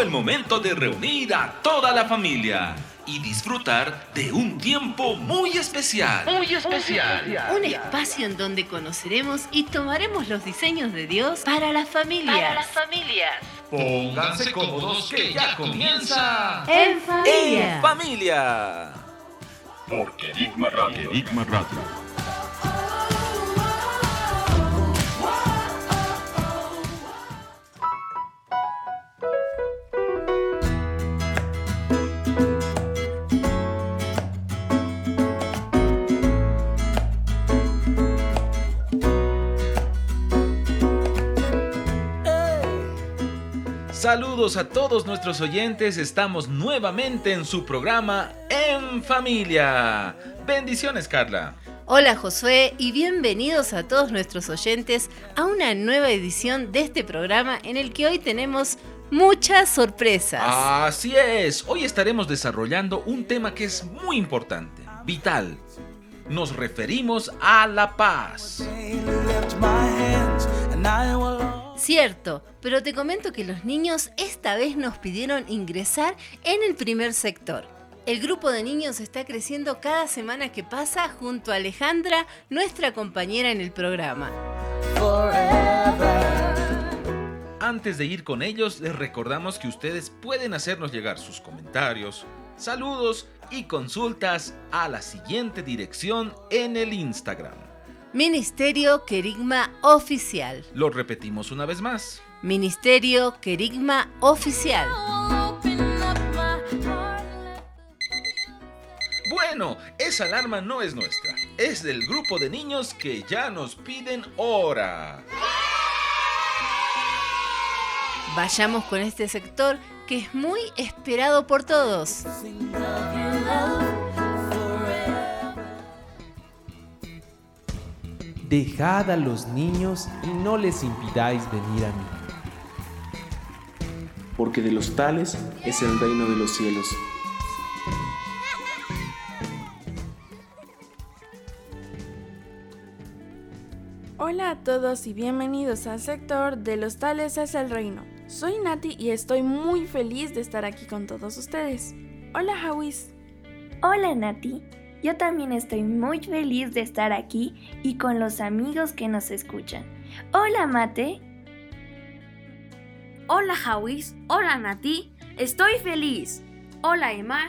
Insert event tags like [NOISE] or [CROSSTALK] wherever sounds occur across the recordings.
Llegó el momento de reunir a toda la familia y disfrutar de un tiempo muy especial. Muy especial. Un espacio en donde conoceremos y tomaremos los diseños de Dios para las familias. Para las familias. Pónganse cómodos que ya comienza. En familia. En familia. Porque Enigma Radio. Enigma Radio. Saludos a todos nuestros oyentes, estamos nuevamente en su programa En Familia. Bendiciones, Carla. Hola Josué y bienvenidos a todos nuestros oyentes a una nueva edición de este programa en el que hoy tenemos muchas sorpresas. Así es, hoy estaremos desarrollando un tema que es muy importante, vital. Nos referimos a la paz. Cierto, pero te comento que los niños esta vez nos pidieron ingresar en el primer sector. El grupo de niños está creciendo cada semana que pasa junto a Alejandra, nuestra compañera en el programa. Antes de ir con ellos, les recordamos que ustedes pueden hacernos llegar sus comentarios, saludos y consultas a la siguiente dirección en el Instagram Ministerio Querigma Oficial. Lo repetimos una vez más. Ministerio Querigma Oficial. Bueno, esa alarma no es nuestra. Es del grupo de niños que ya nos piden hora. Vayamos con este sector que es muy esperado por todos. Dejad a los niños y no les impidáis venir a mí. Porque de los tales es el reino de los cielos. Hola a todos y bienvenidos al sector de los tales es el reino. Soy Nati y estoy muy feliz de estar aquí con todos ustedes. Hola Hawis. Hola Nati. Yo también estoy muy feliz de estar aquí y con los amigos que nos escuchan. Hola Mate. Hola Hawis. Hola Nati. Estoy feliz. Hola Emma.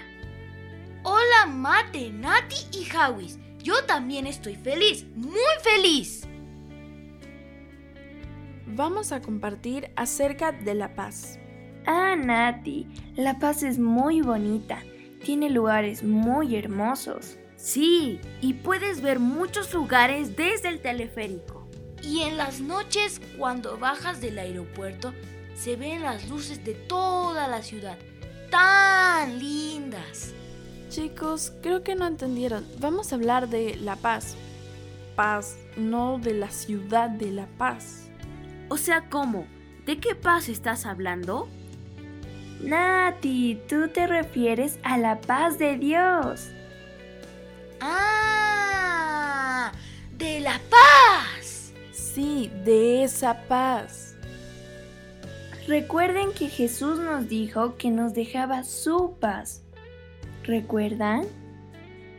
Hola Mate, Nati y Hawis. Yo también estoy feliz, muy feliz. Vamos a compartir acerca de la paz. Ah, Nati, la paz es muy bonita. Tiene lugares muy hermosos. Sí, y puedes ver muchos lugares desde el teleférico. Y en las noches, cuando bajas del aeropuerto, se ven las luces de toda la ciudad. ¡Tan lindas! Chicos, creo que no entendieron. Vamos a hablar de la paz. Paz, no de la ciudad de la paz. O sea, ¿cómo? ¿De qué paz estás hablando? Nati, tú te refieres a la paz de Dios. ¡Ah! ¡De la paz! Sí, de esa paz. Recuerden que Jesús nos dijo que nos dejaba su paz. ¿Recuerdan?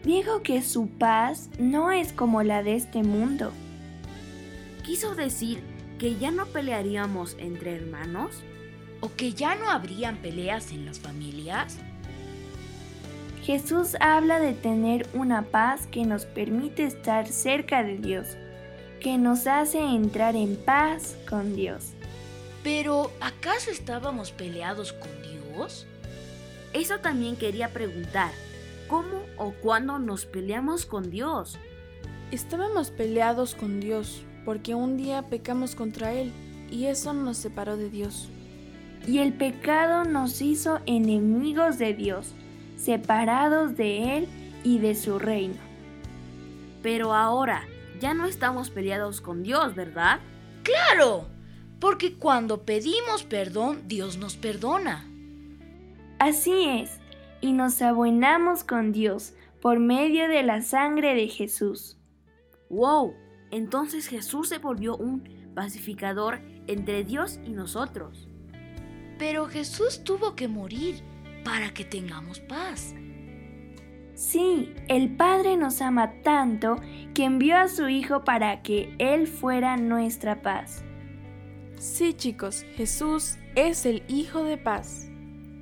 Dijo que su paz no es como la de este mundo. ¿Quiso decir que ya no pelearíamos entre hermanos? ¿O que ya no habrían peleas en las familias? Jesús habla de tener una paz que nos permite estar cerca de Dios, que nos hace entrar en paz con Dios. Pero, ¿acaso estábamos peleados con Dios? Eso también quería preguntar. ¿Cómo o cuándo nos peleamos con Dios? Estábamos peleados con Dios porque un día pecamos contra Él y eso nos separó de Dios. Y el pecado nos hizo enemigos de Dios separados de Él y de su reino. Pero ahora ya no estamos peleados con Dios, ¿verdad? Claro, porque cuando pedimos perdón, Dios nos perdona. Así es, y nos abuenamos con Dios por medio de la sangre de Jesús. ¡Wow! Entonces Jesús se volvió un pacificador entre Dios y nosotros. Pero Jesús tuvo que morir para que tengamos paz. Sí, el Padre nos ama tanto que envió a su Hijo para que Él fuera nuestra paz. Sí, chicos, Jesús es el Hijo de paz.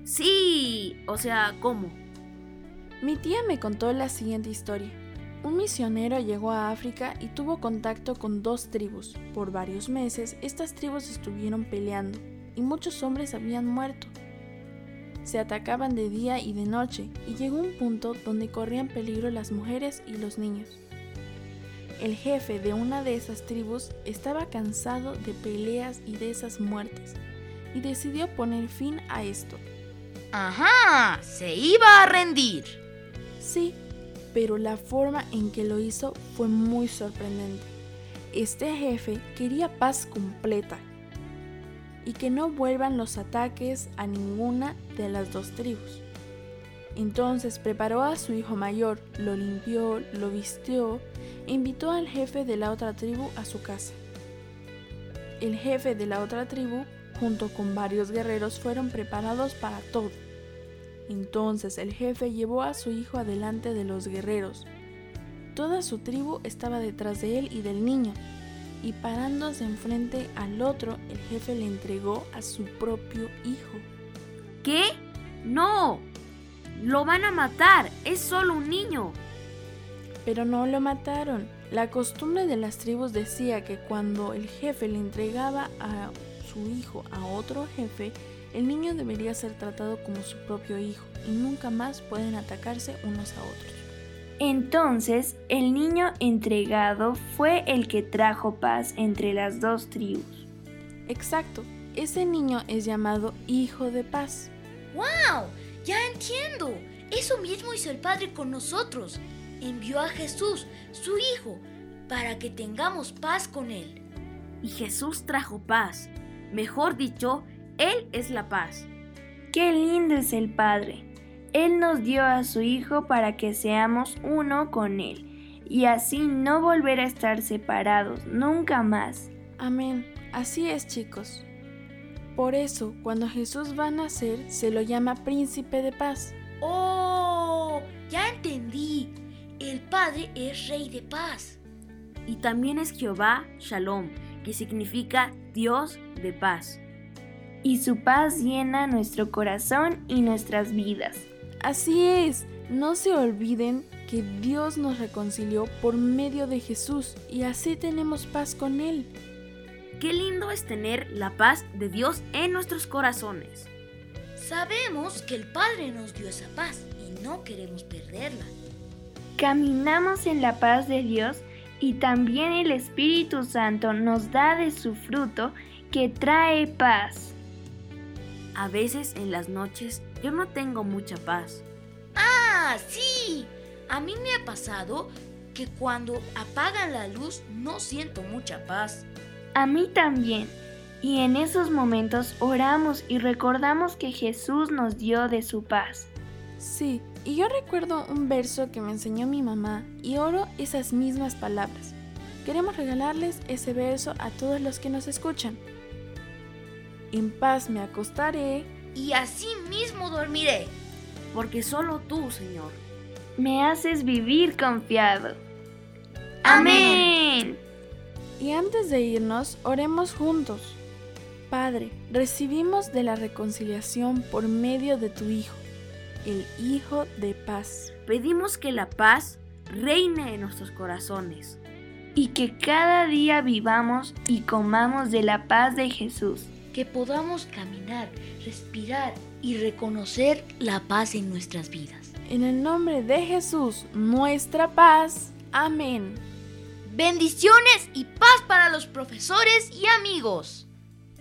Sí, o sea, ¿cómo? Mi tía me contó la siguiente historia. Un misionero llegó a África y tuvo contacto con dos tribus. Por varios meses, estas tribus estuvieron peleando y muchos hombres habían muerto. Se atacaban de día y de noche y llegó un punto donde corrían peligro las mujeres y los niños. El jefe de una de esas tribus estaba cansado de peleas y de esas muertes y decidió poner fin a esto. Ajá, se iba a rendir. Sí, pero la forma en que lo hizo fue muy sorprendente. Este jefe quería paz completa y que no vuelvan los ataques a ninguna de las dos tribus. Entonces preparó a su hijo mayor, lo limpió, lo vistió e invitó al jefe de la otra tribu a su casa. El jefe de la otra tribu, junto con varios guerreros, fueron preparados para todo. Entonces el jefe llevó a su hijo adelante de los guerreros. Toda su tribu estaba detrás de él y del niño, y parándose enfrente al otro, el jefe le entregó a su propio hijo. ¿Qué? No, lo van a matar, es solo un niño. Pero no lo mataron. La costumbre de las tribus decía que cuando el jefe le entregaba a su hijo a otro jefe, el niño debería ser tratado como su propio hijo y nunca más pueden atacarse unos a otros. Entonces el niño entregado fue el que trajo paz entre las dos tribus. Exacto, ese niño es llamado Hijo de Paz. ¡Wow! Ya entiendo. Eso mismo hizo el Padre con nosotros. Envió a Jesús, su Hijo, para que tengamos paz con Él. Y Jesús trajo paz. Mejor dicho, Él es la paz. Qué lindo es el Padre. Él nos dio a su Hijo para que seamos uno con Él y así no volver a estar separados nunca más. Amén. Así es, chicos. Por eso, cuando Jesús va a nacer, se lo llama príncipe de paz. ¡Oh! Ya entendí. El Padre es Rey de paz. Y también es Jehová Shalom, que significa Dios de paz. Y su paz llena nuestro corazón y nuestras vidas. Así es, no se olviden que Dios nos reconcilió por medio de Jesús y así tenemos paz con Él. Qué lindo es tener la paz de Dios en nuestros corazones. Sabemos que el Padre nos dio esa paz y no queremos perderla. Caminamos en la paz de Dios y también el Espíritu Santo nos da de su fruto que trae paz. A veces en las noches yo no tengo mucha paz. Ah, sí. A mí me ha pasado que cuando apagan la luz no siento mucha paz. A mí también. Y en esos momentos oramos y recordamos que Jesús nos dio de su paz. Sí, y yo recuerdo un verso que me enseñó mi mamá y oro esas mismas palabras. Queremos regalarles ese verso a todos los que nos escuchan. En paz me acostaré y así mismo dormiré. Porque solo tú, Señor, me haces vivir confiado. Amén. Y antes de irnos, oremos juntos. Padre, recibimos de la reconciliación por medio de tu Hijo, el Hijo de paz. Pedimos que la paz reine en nuestros corazones. Y que cada día vivamos y comamos de la paz de Jesús. Que podamos caminar, respirar y reconocer la paz en nuestras vidas. En el nombre de Jesús, nuestra paz. Amén. Bendiciones y paz para los profesores y amigos.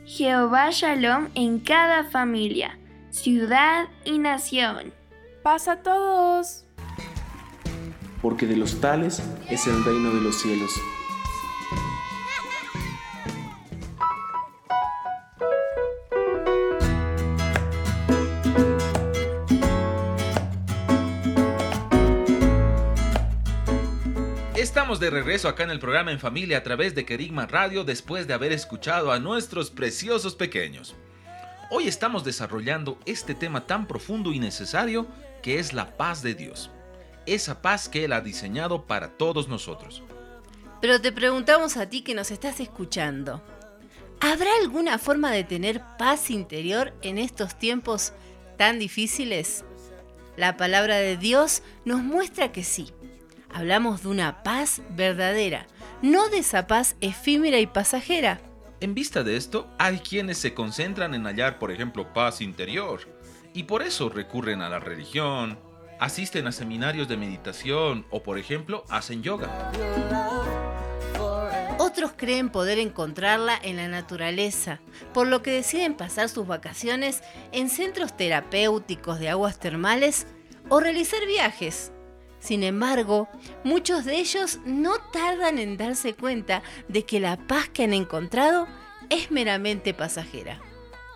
Jehová Shalom en cada familia, ciudad y nación. Paz a todos. Porque de los tales es el reino de los cielos. Estamos de regreso acá en el programa En Familia a través de Kerigma Radio después de haber escuchado a nuestros preciosos pequeños. Hoy estamos desarrollando este tema tan profundo y necesario que es la paz de Dios. Esa paz que Él ha diseñado para todos nosotros. Pero te preguntamos a ti que nos estás escuchando. ¿Habrá alguna forma de tener paz interior en estos tiempos tan difíciles? La palabra de Dios nos muestra que sí. Hablamos de una paz verdadera, no de esa paz efímera y pasajera. En vista de esto, hay quienes se concentran en hallar, por ejemplo, paz interior, y por eso recurren a la religión, asisten a seminarios de meditación o, por ejemplo, hacen yoga. Otros creen poder encontrarla en la naturaleza, por lo que deciden pasar sus vacaciones en centros terapéuticos de aguas termales o realizar viajes. Sin embargo, muchos de ellos no tardan en darse cuenta de que la paz que han encontrado es meramente pasajera.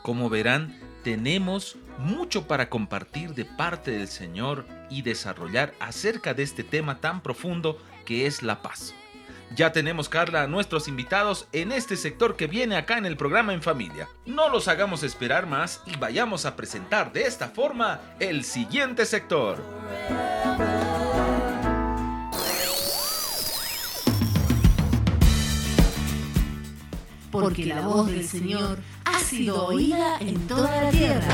Como verán, tenemos mucho para compartir de parte del Señor y desarrollar acerca de este tema tan profundo que es la paz. Ya tenemos, Carla, a nuestros invitados en este sector que viene acá en el programa En Familia. No los hagamos esperar más y vayamos a presentar de esta forma el siguiente sector. Porque la voz del Señor ha sido oída en toda la tierra.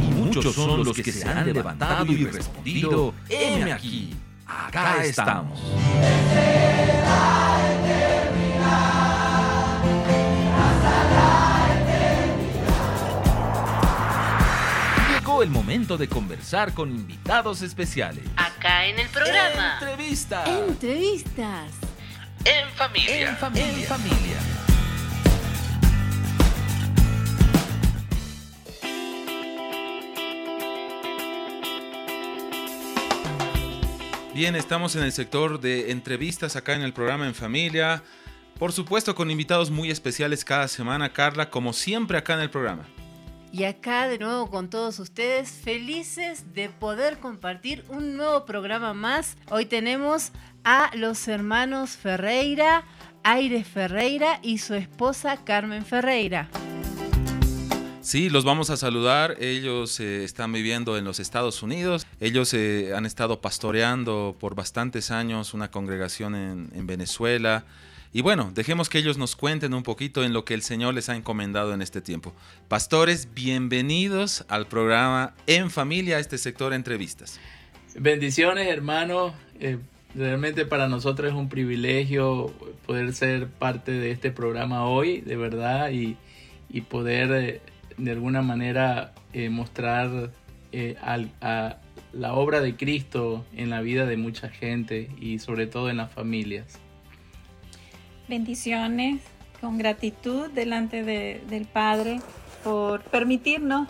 Y muchos son los que se han levantado y respondido, heme aquí, acá estamos. Llegó el momento de conversar con invitados especiales. Acá en el programa. Entrevistas. Entrevistas. En familia. En familia. En familia. Bien, estamos en el sector de entrevistas acá en el programa En Familia. Por supuesto, con invitados muy especiales cada semana, Carla, como siempre acá en el programa. Y acá de nuevo con todos ustedes, felices de poder compartir un nuevo programa más. Hoy tenemos a los hermanos Ferreira, Aire Ferreira y su esposa Carmen Ferreira. Sí, los vamos a saludar. Ellos eh, están viviendo en los Estados Unidos. Ellos eh, han estado pastoreando por bastantes años una congregación en, en Venezuela. Y bueno, dejemos que ellos nos cuenten un poquito en lo que el Señor les ha encomendado en este tiempo. Pastores, bienvenidos al programa En Familia, este sector de entrevistas. Bendiciones, hermanos. Eh, realmente para nosotros es un privilegio poder ser parte de este programa hoy, de verdad, y, y poder eh, de alguna manera eh, mostrar eh, la obra de Cristo en la vida de mucha gente y sobre todo en las familias. bendiciones con gratitud delante de- del Padre por permitirnos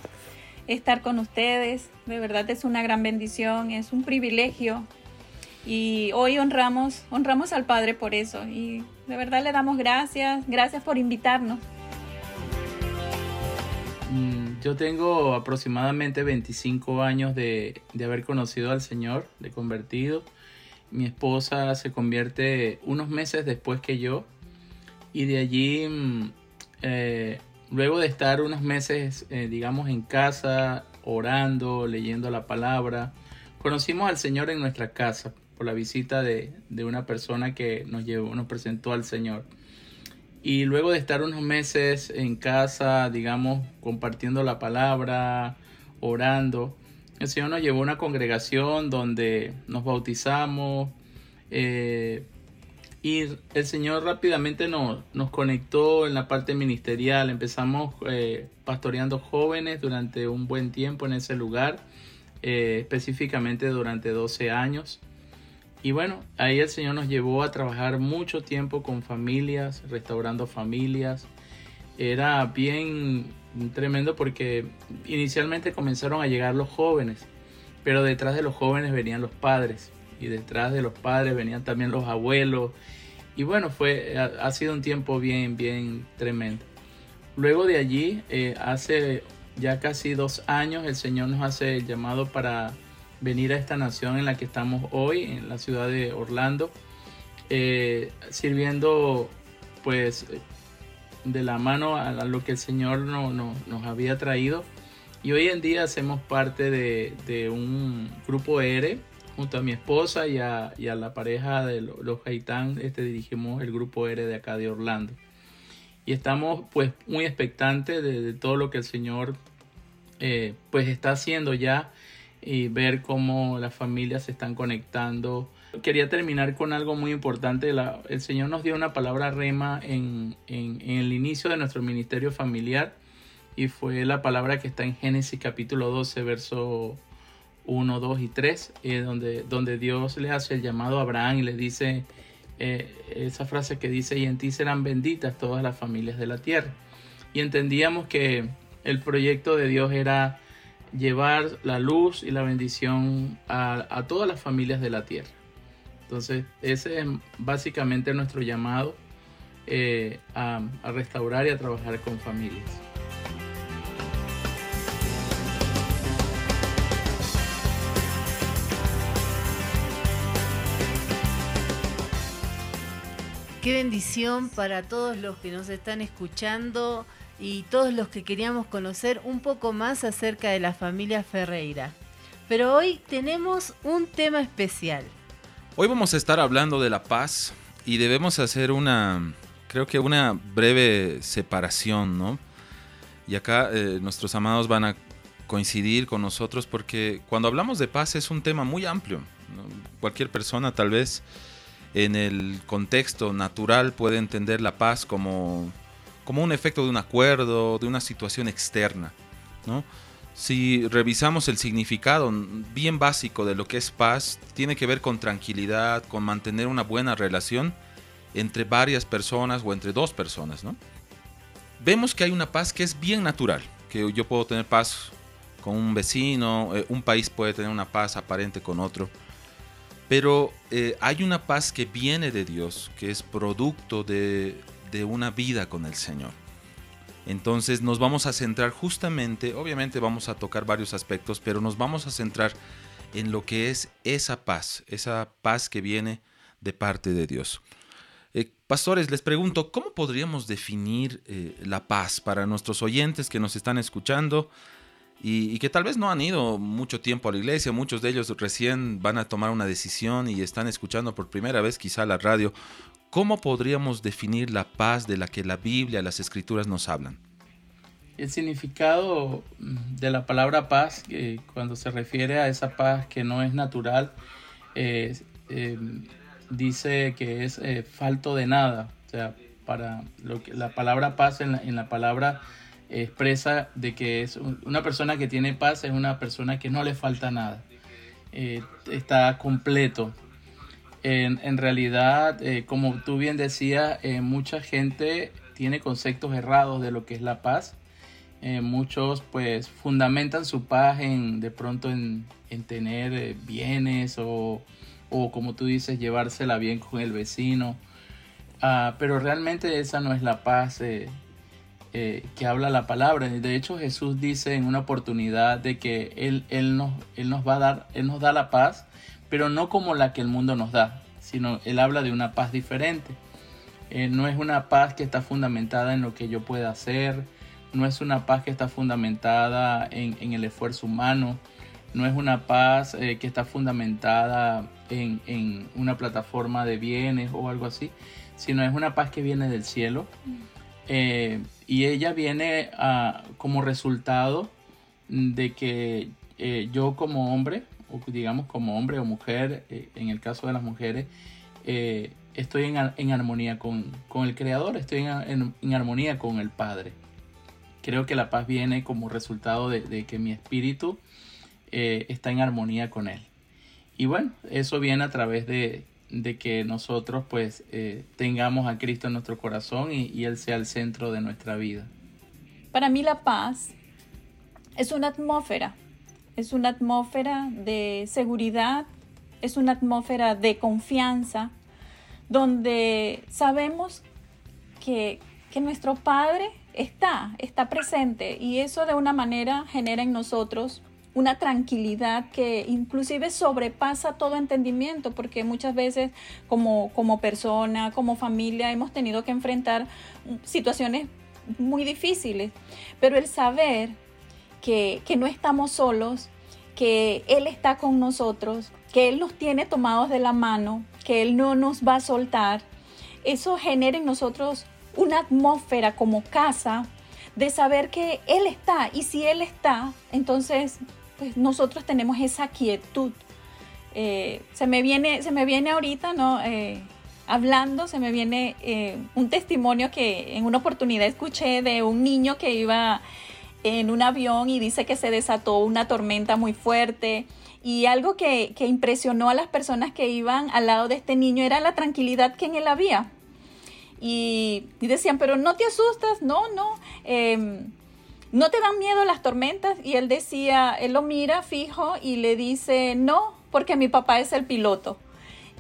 estar con ustedes. De verdad es una gran bendición, es un privilegio. Y hoy honramos, honramos al Padre por eso. Y de verdad le damos gracias. Gracias por invitarnos. Mm, Yo tengo aproximadamente 25 años de, de haber conocido al Señor, de convertido. Mi esposa se convierte unos meses después que yo. Y de allí, mm, eh, luego de estar unos meses, eh, digamos, en casa, orando, leyendo la palabra, conocimos al Señor en nuestra casa por la visita de, de una persona que nos llevó, nos presentó al Señor. Y luego de estar unos meses en casa, digamos, compartiendo la palabra, orando, el Señor nos llevó a una congregación donde nos bautizamos eh, y el Señor rápidamente nos, nos conectó en la parte ministerial. Empezamos eh, pastoreando jóvenes durante un buen tiempo en ese lugar, eh, específicamente durante 12 años. Y bueno, ahí el Señor nos llevó a trabajar mucho tiempo con familias, restaurando familias. Era bien tremendo porque inicialmente comenzaron a llegar los jóvenes, pero detrás de los jóvenes venían los padres y detrás de los padres venían también los abuelos. Y bueno, fue, ha, sido un tiempo bien, bien tremendo. Luego de allí, eh, hace ya casi dos años, el Señor nos hace el llamado para venir a esta nación en la que estamos hoy, en la ciudad de Orlando, eh, sirviendo pues de la mano a, lo que el Señor no, nos había traído. Y hoy en día hacemos parte de, de un grupo ERE, junto a mi esposa y a, y a la pareja de los Gaitán, este, dirigimos el grupo ERE de acá de Orlando. Y estamos pues muy expectantes de, todo lo que el Señor eh, pues está haciendo ya y ver cómo las familias se están conectando. Quería terminar con algo muy importante. el Señor nos dio una palabra rema en, en, el inicio de nuestro ministerio familiar y fue la palabra que está en Génesis capítulo 12, verso 1, 2 y 3, eh, donde, donde Dios le hace el llamado a Abraham y le dice eh, esa frase que dice, y en ti serán benditas todas las familias de la tierra. Y entendíamos que el proyecto de Dios era llevar la luz y la bendición a, todas las familias de la tierra. Entonces, ese es básicamente nuestro llamado eh, a, a restaurar y a trabajar con familias. Qué bendición para todos los que nos están escuchando y todos los que queríamos conocer un poco más acerca de la familia Ferreira. Pero hoy tenemos un tema especial. Hoy vamos a estar hablando de la paz y debemos hacer una, creo que una breve separación, ¿no? Y acá eh, nuestros amados van a coincidir con nosotros porque cuando hablamos de paz es un tema muy amplio. Cualquier persona tal vez en el contexto natural puede entender la paz como como un efecto de un acuerdo, de una situación externa. ¿no? Si revisamos el significado bien básico de lo que es paz, tiene que ver con tranquilidad, con mantener una buena relación entre varias personas o entre dos personas. ¿no? Vemos que hay una paz que es bien natural, que yo puedo tener paz con un vecino, eh, un país puede tener una paz aparente con otro, pero eh, hay una paz que viene de Dios, que es producto de, de una vida con el Señor. Entonces nos vamos a centrar justamente, obviamente vamos a tocar varios aspectos, pero nos vamos a centrar en lo que es esa paz, esa paz que viene de parte de Dios. Eh, pastores, les pregunto, ¿cómo podríamos definir eh, la paz para nuestros oyentes que nos están escuchando y, y, que tal vez no han ido mucho tiempo a la iglesia? Muchos de ellos recién van a tomar una decisión y están escuchando por primera vez quizá la radio. ¿Cómo podríamos definir la paz de la que la Biblia, las escrituras nos hablan? El significado de la palabra paz, cuando se refiere a esa paz que no es natural, eh, dice que es eh, falto de nada. O sea, para lo que la palabra paz en la, palabra expresa de que es una persona que tiene paz es una persona que no le falta nada. Eh, está completo, en, realidad, eh, como tú bien decías, eh, mucha gente tiene conceptos errados de lo que es la paz. Eh, muchos pues fundamentan su paz en de pronto en, tener bienes o, como tú dices llevársela bien con el vecino ah, pero realmente esa no es la paz que habla la palabra de hecho Jesús dice en una oportunidad de que él, él, nos, él nos va a dar él nos da la paz pero no como la que el mundo nos da, sino Él habla de una paz diferente. Eh, no es una paz que está fundamentada en lo que yo pueda hacer, no es una paz que está fundamentada en, el esfuerzo humano, no es una paz eh, que está fundamentada en, una plataforma de bienes o algo así, sino es una paz que viene del cielo. Eh, y ella viene como resultado de que yo como hombre digamos como hombre o mujer, eh, en el caso de las mujeres, eh, estoy en, armonía con, el Creador, estoy en, armonía con el Padre. Creo que la paz viene como resultado de, que mi espíritu eh, está en armonía con Él. Y bueno, eso viene a través de, que nosotros pues tengamos a Cristo en nuestro corazón y, y Él sea el centro de nuestra vida. Para mí la paz es una atmósfera es una atmósfera de seguridad, es una atmósfera de confianza, donde sabemos que, nuestro Padre está, está presente y eso de una manera genera en nosotros una tranquilidad que inclusive sobrepasa todo entendimiento, porque muchas veces como, como persona, como familia, hemos tenido que enfrentar situaciones muy difíciles, pero el saber que, no estamos solos, que Él está con nosotros, que Él nos tiene tomados de la mano, que Él no nos va a soltar, eso genera en nosotros una atmósfera como casa de saber que Él está y si Él está, entonces pues nosotros tenemos esa quietud. Eh, se, me viene, se me viene ahorita, ¿no? Eh, hablando, se me viene eh, un testimonio que en una oportunidad escuché de un niño que iba en un avión y dice que se desató una tormenta muy fuerte. Y algo que, que impresionó a las personas que iban al lado de este niño era la tranquilidad que en él había. Y, decían, pero no te asustas, no, no, em, no te dan miedo las tormentas. Y él decía, él lo mira fijo y le dice, no, porque mi papá es el piloto.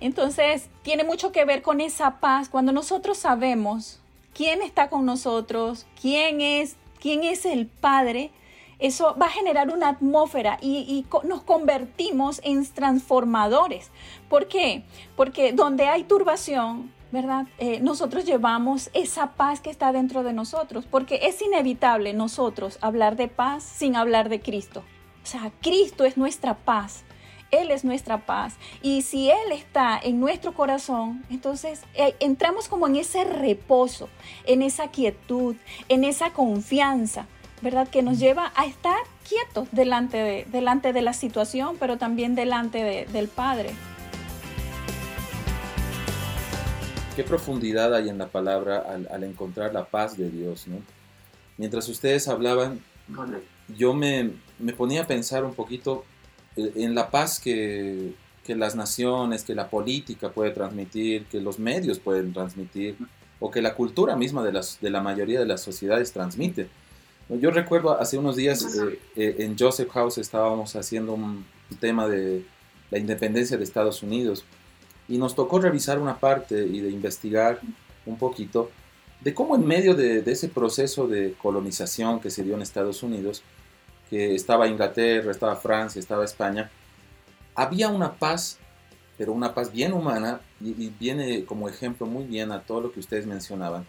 Entonces, tiene mucho que ver con esa paz. Cuando nosotros sabemos quién está con nosotros, quién es quién es el Padre, eso va a generar una atmósfera y, nos convertimos en transformadores. ¿Por qué? Porque donde hay turbación, ¿verdad? Eh, nosotros llevamos esa paz que está dentro de nosotros, porque es inevitable nosotros hablar de paz sin hablar de Cristo. O sea, Cristo es nuestra paz. Él es nuestra paz. Y si Él está en nuestro corazón, entonces eh, entramos como en ese reposo, en esa quietud, en esa confianza, ¿verdad? Que nos lleva a estar quietos delante de, delante de la situación, pero también delante del Padre. Qué profundidad hay en la palabra al, encontrar la paz de Dios, ¿no? Mientras ustedes hablaban, yo me, me ponía a pensar un poquito en la paz que, las naciones, que la política puede transmitir, que los medios pueden transmitir, o que la cultura misma de, las, de la mayoría de las sociedades transmite. Yo recuerdo hace unos días eh, eh, en Joseph House estábamos haciendo un tema de la independencia de Estados Unidos y nos tocó revisar una parte y de investigar un poquito de cómo en medio de ese proceso de colonización que se dio en Estados Unidos, que estaba Inglaterra, estaba Francia, estaba España, había una paz, pero una paz bien humana, y, viene como ejemplo muy bien a todo lo que ustedes mencionaban.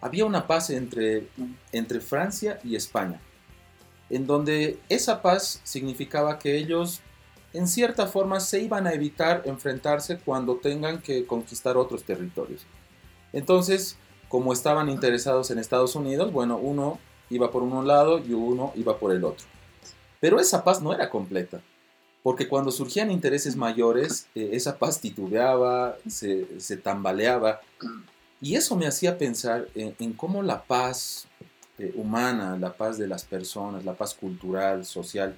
Había una paz entre, entre Francia y España, en donde esa paz significaba que ellos en cierta forma se iban a evitar enfrentarse cuando tengan que conquistar otros territorios. Entonces, como estaban interesados en Estados Unidos, bueno, uno iba por un lado y uno iba por el otro. Pero esa paz no era completa, porque cuando surgían intereses mayores, eh, esa paz titubeaba, se, tambaleaba, y eso me hacía pensar en, cómo la paz eh, humana, la paz de las personas, la paz cultural, social,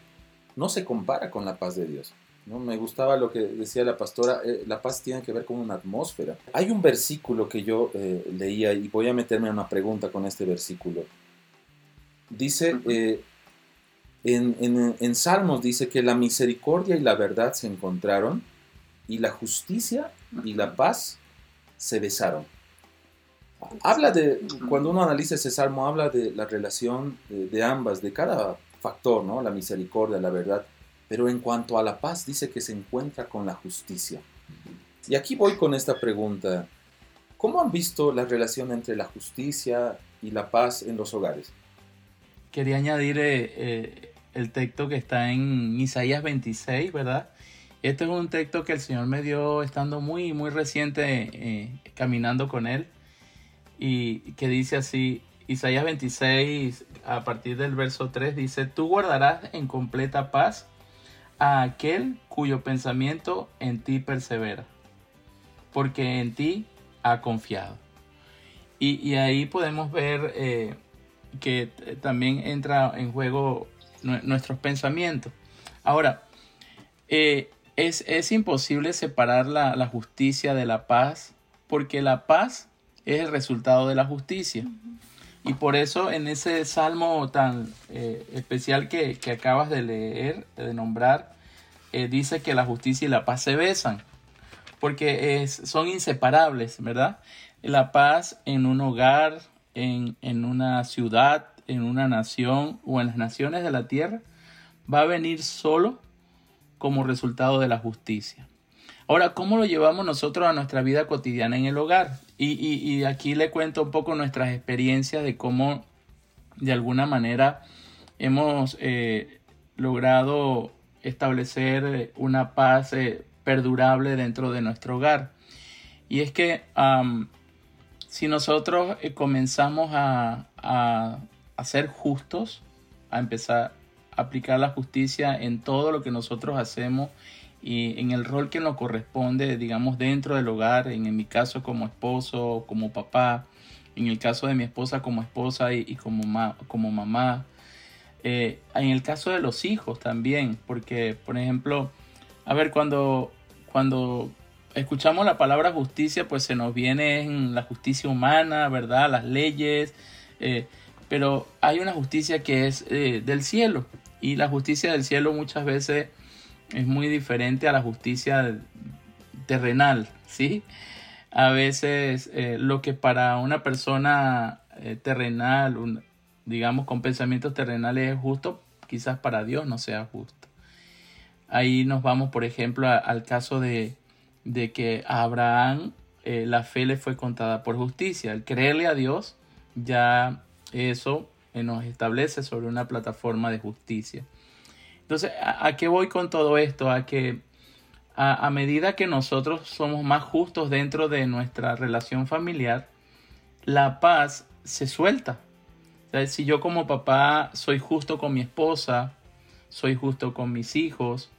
no se compara con la paz de Dios. ¿no? Me gustaba lo que decía la pastora, eh, la paz tiene que ver con una atmósfera. Hay un versículo que yo leía y voy a meterme en una pregunta con este versículo. Dice, eh, en, Salmos dice que la misericordia y la verdad se encontraron y la justicia y la paz se besaron. Habla de, cuando uno analiza ese salmo, habla de la relación de, ambas, de cada factor, ¿no? La misericordia, la verdad. Pero en cuanto a la paz, dice que se encuentra con la justicia. Y aquí voy con esta pregunta. ¿Cómo han visto la relación entre la justicia y la paz en los hogares? Quería añadir eh, eh, el texto que está en Isaías 26, ¿verdad? Este es un texto que el Señor me dio estando muy, muy reciente eh, caminando con Él y que dice así, Isaías 26 a partir del verso 3 dice, tú guardarás en completa paz a aquel cuyo pensamiento en ti persevera, porque en ti ha confiado. Y, ahí podemos ver que también entra en juego nuestros pensamientos. Ahora, eh, es, imposible separar la, justicia de la paz, porque la paz es el resultado de la justicia. Y por eso en ese salmo tan eh, especial que, acabas de leer, de nombrar, eh, dice que la justicia y la paz se besan, porque son inseparables, ¿verdad? La paz en un hogar, en, una ciudad, en una nación o en las naciones de la tierra va a venir solo como resultado de la justicia. Ahora, ¿cómo lo llevamos nosotros a nuestra vida cotidiana en el hogar? Y, aquí le cuento un poco nuestras experiencias de cómo de alguna manera hemos eh, logrado establecer una paz eh, perdurable dentro de nuestro hogar. Y es que si nosotros eh, comenzamos a, a, ser justos, a empezar a aplicar la justicia en todo lo que nosotros hacemos y en el rol que nos corresponde, digamos, dentro del hogar, en, mi caso como esposo, como papá, en el caso de mi esposa como esposa y, como, como mamá, eh, en el caso de los hijos también, porque, por ejemplo, a ver, cuando, cuando escuchamos la palabra justicia, pues se nos viene en la justicia humana, ¿verdad? Las leyes, eh, pero hay una justicia que es eh, del cielo y la justicia del cielo muchas veces es muy diferente a la justicia terrenal, ¿sí? A veces eh, lo que para una persona terrenal, digamos con pensamientos terrenales es justo, quizás para Dios no sea justo. Ahí nos vamos, por ejemplo, al caso de, de, que a Abraham eh, la fe le fue contada por justicia. El creerle a Dios, ya eso nos establece sobre una plataforma de justicia. Entonces, ¿a, qué voy con todo esto? A que a, medida que nosotros somos más justos dentro de nuestra relación familiar, la paz se suelta. si yo como papá soy justo con mi esposa, soy justo con mis hijos,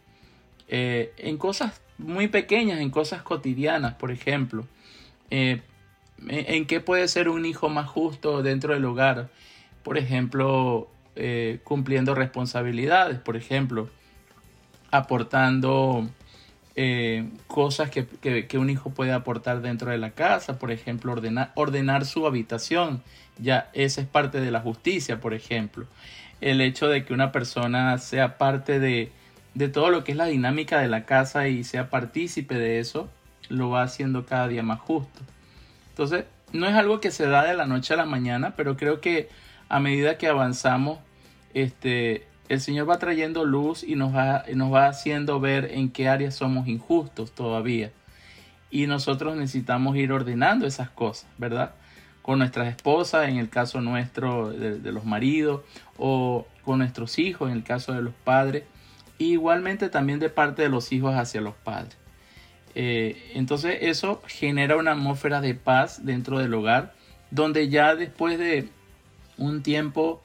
eh, en cosas muy pequeñas, en cosas cotidianas, por ejemplo, eh, ¿en qué puede ser un hijo más justo dentro del hogar? Por ejemplo, eh, cumpliendo responsabilidades, por ejemplo, aportando eh, cosas que, un hijo puede aportar dentro de la casa, por ejemplo, ordenar su habitación, ya esa es parte de la justicia, por ejemplo. El hecho de que una persona sea parte de, de todo lo que es la dinámica de la casa y sea partícipe de eso, lo va haciendo cada día más justo. Entonces, no es algo que se da de la noche a la mañana, pero creo que a medida que avanzamos, este, el Señor va trayendo luz y nos va, nos va haciendo ver en qué áreas somos injustos todavía. Y nosotros necesitamos ir ordenando esas cosas, ¿verdad? Con nuestras esposas, en el caso nuestro de, los maridos, o con nuestros hijos, en el caso de los padres, igualmente también de parte de los hijos hacia los padres. Eh, entonces eso genera una atmósfera de paz dentro del hogar, donde ya después de un tiempo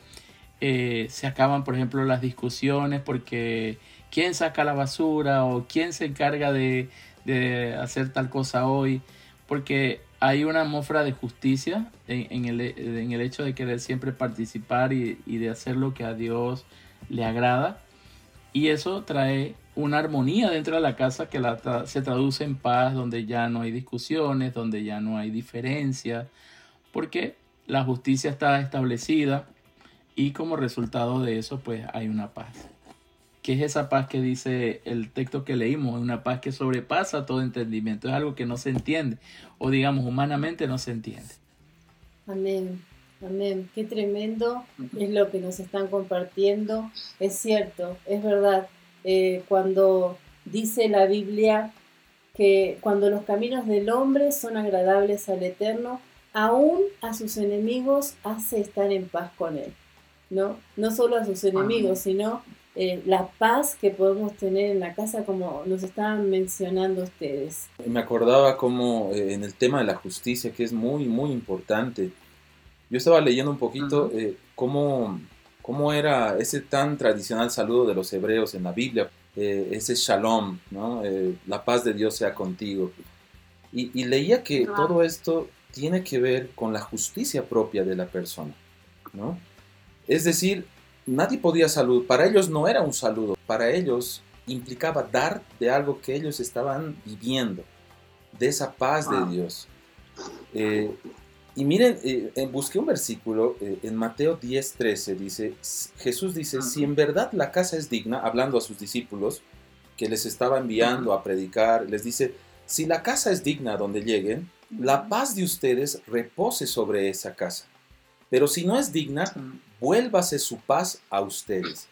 eh, se acaban, por ejemplo, las discusiones porque quién saca la basura o quién se encarga de, hacer tal cosa hoy, porque hay una atmósfera de justicia en, el, hecho de querer siempre participar y, de hacer lo que a Dios le agrada. Y eso trae una armonía dentro de la casa que se traduce en paz, donde ya no hay discusiones, donde ya no hay diferencias, porque la justicia está establecida y como resultado de eso pues hay una paz. ¿Qué es esa paz que dice el texto que leímos? Una paz que sobrepasa todo entendimiento. Es algo que no se entiende o digamos humanamente no se entiende. Amén. Amén. Qué tremendo es lo que nos están compartiendo. Es cierto, es verdad. Eh, cuando dice la Biblia que cuando los caminos del hombre son agradables al Eterno, aún a sus enemigos hace estar en paz con él. ¿no? No solo a sus enemigos, sino eh, la paz que podemos tener en la casa, como nos estaban mencionando ustedes. Me acordaba como eh, en el tema de la justicia, que es muy, muy importante. Yo estaba leyendo un poquito eh, cómo, cómo, era ese tan tradicional saludo de los hebreos en la Biblia, ese shalom, ¿no? la paz de Dios sea contigo. Y, leía que todo esto tiene que ver con la justicia propia de la persona, ¿no? Es decir, nadie podía saludar, para ellos no era un saludo, para ellos implicaba dar de algo que ellos estaban viviendo, de esa paz de Dios. Eh, y miren, eh, busqué un versículo eh, en Mateo 10, 13, dice, Jesús dice, si en verdad la casa es digna, hablando a sus discípulos, que les estaba enviando a predicar, les dice, si la casa es digna donde lleguen, la paz de ustedes repose sobre esa casa. Pero si no es digna, vuélvase su paz a ustedes.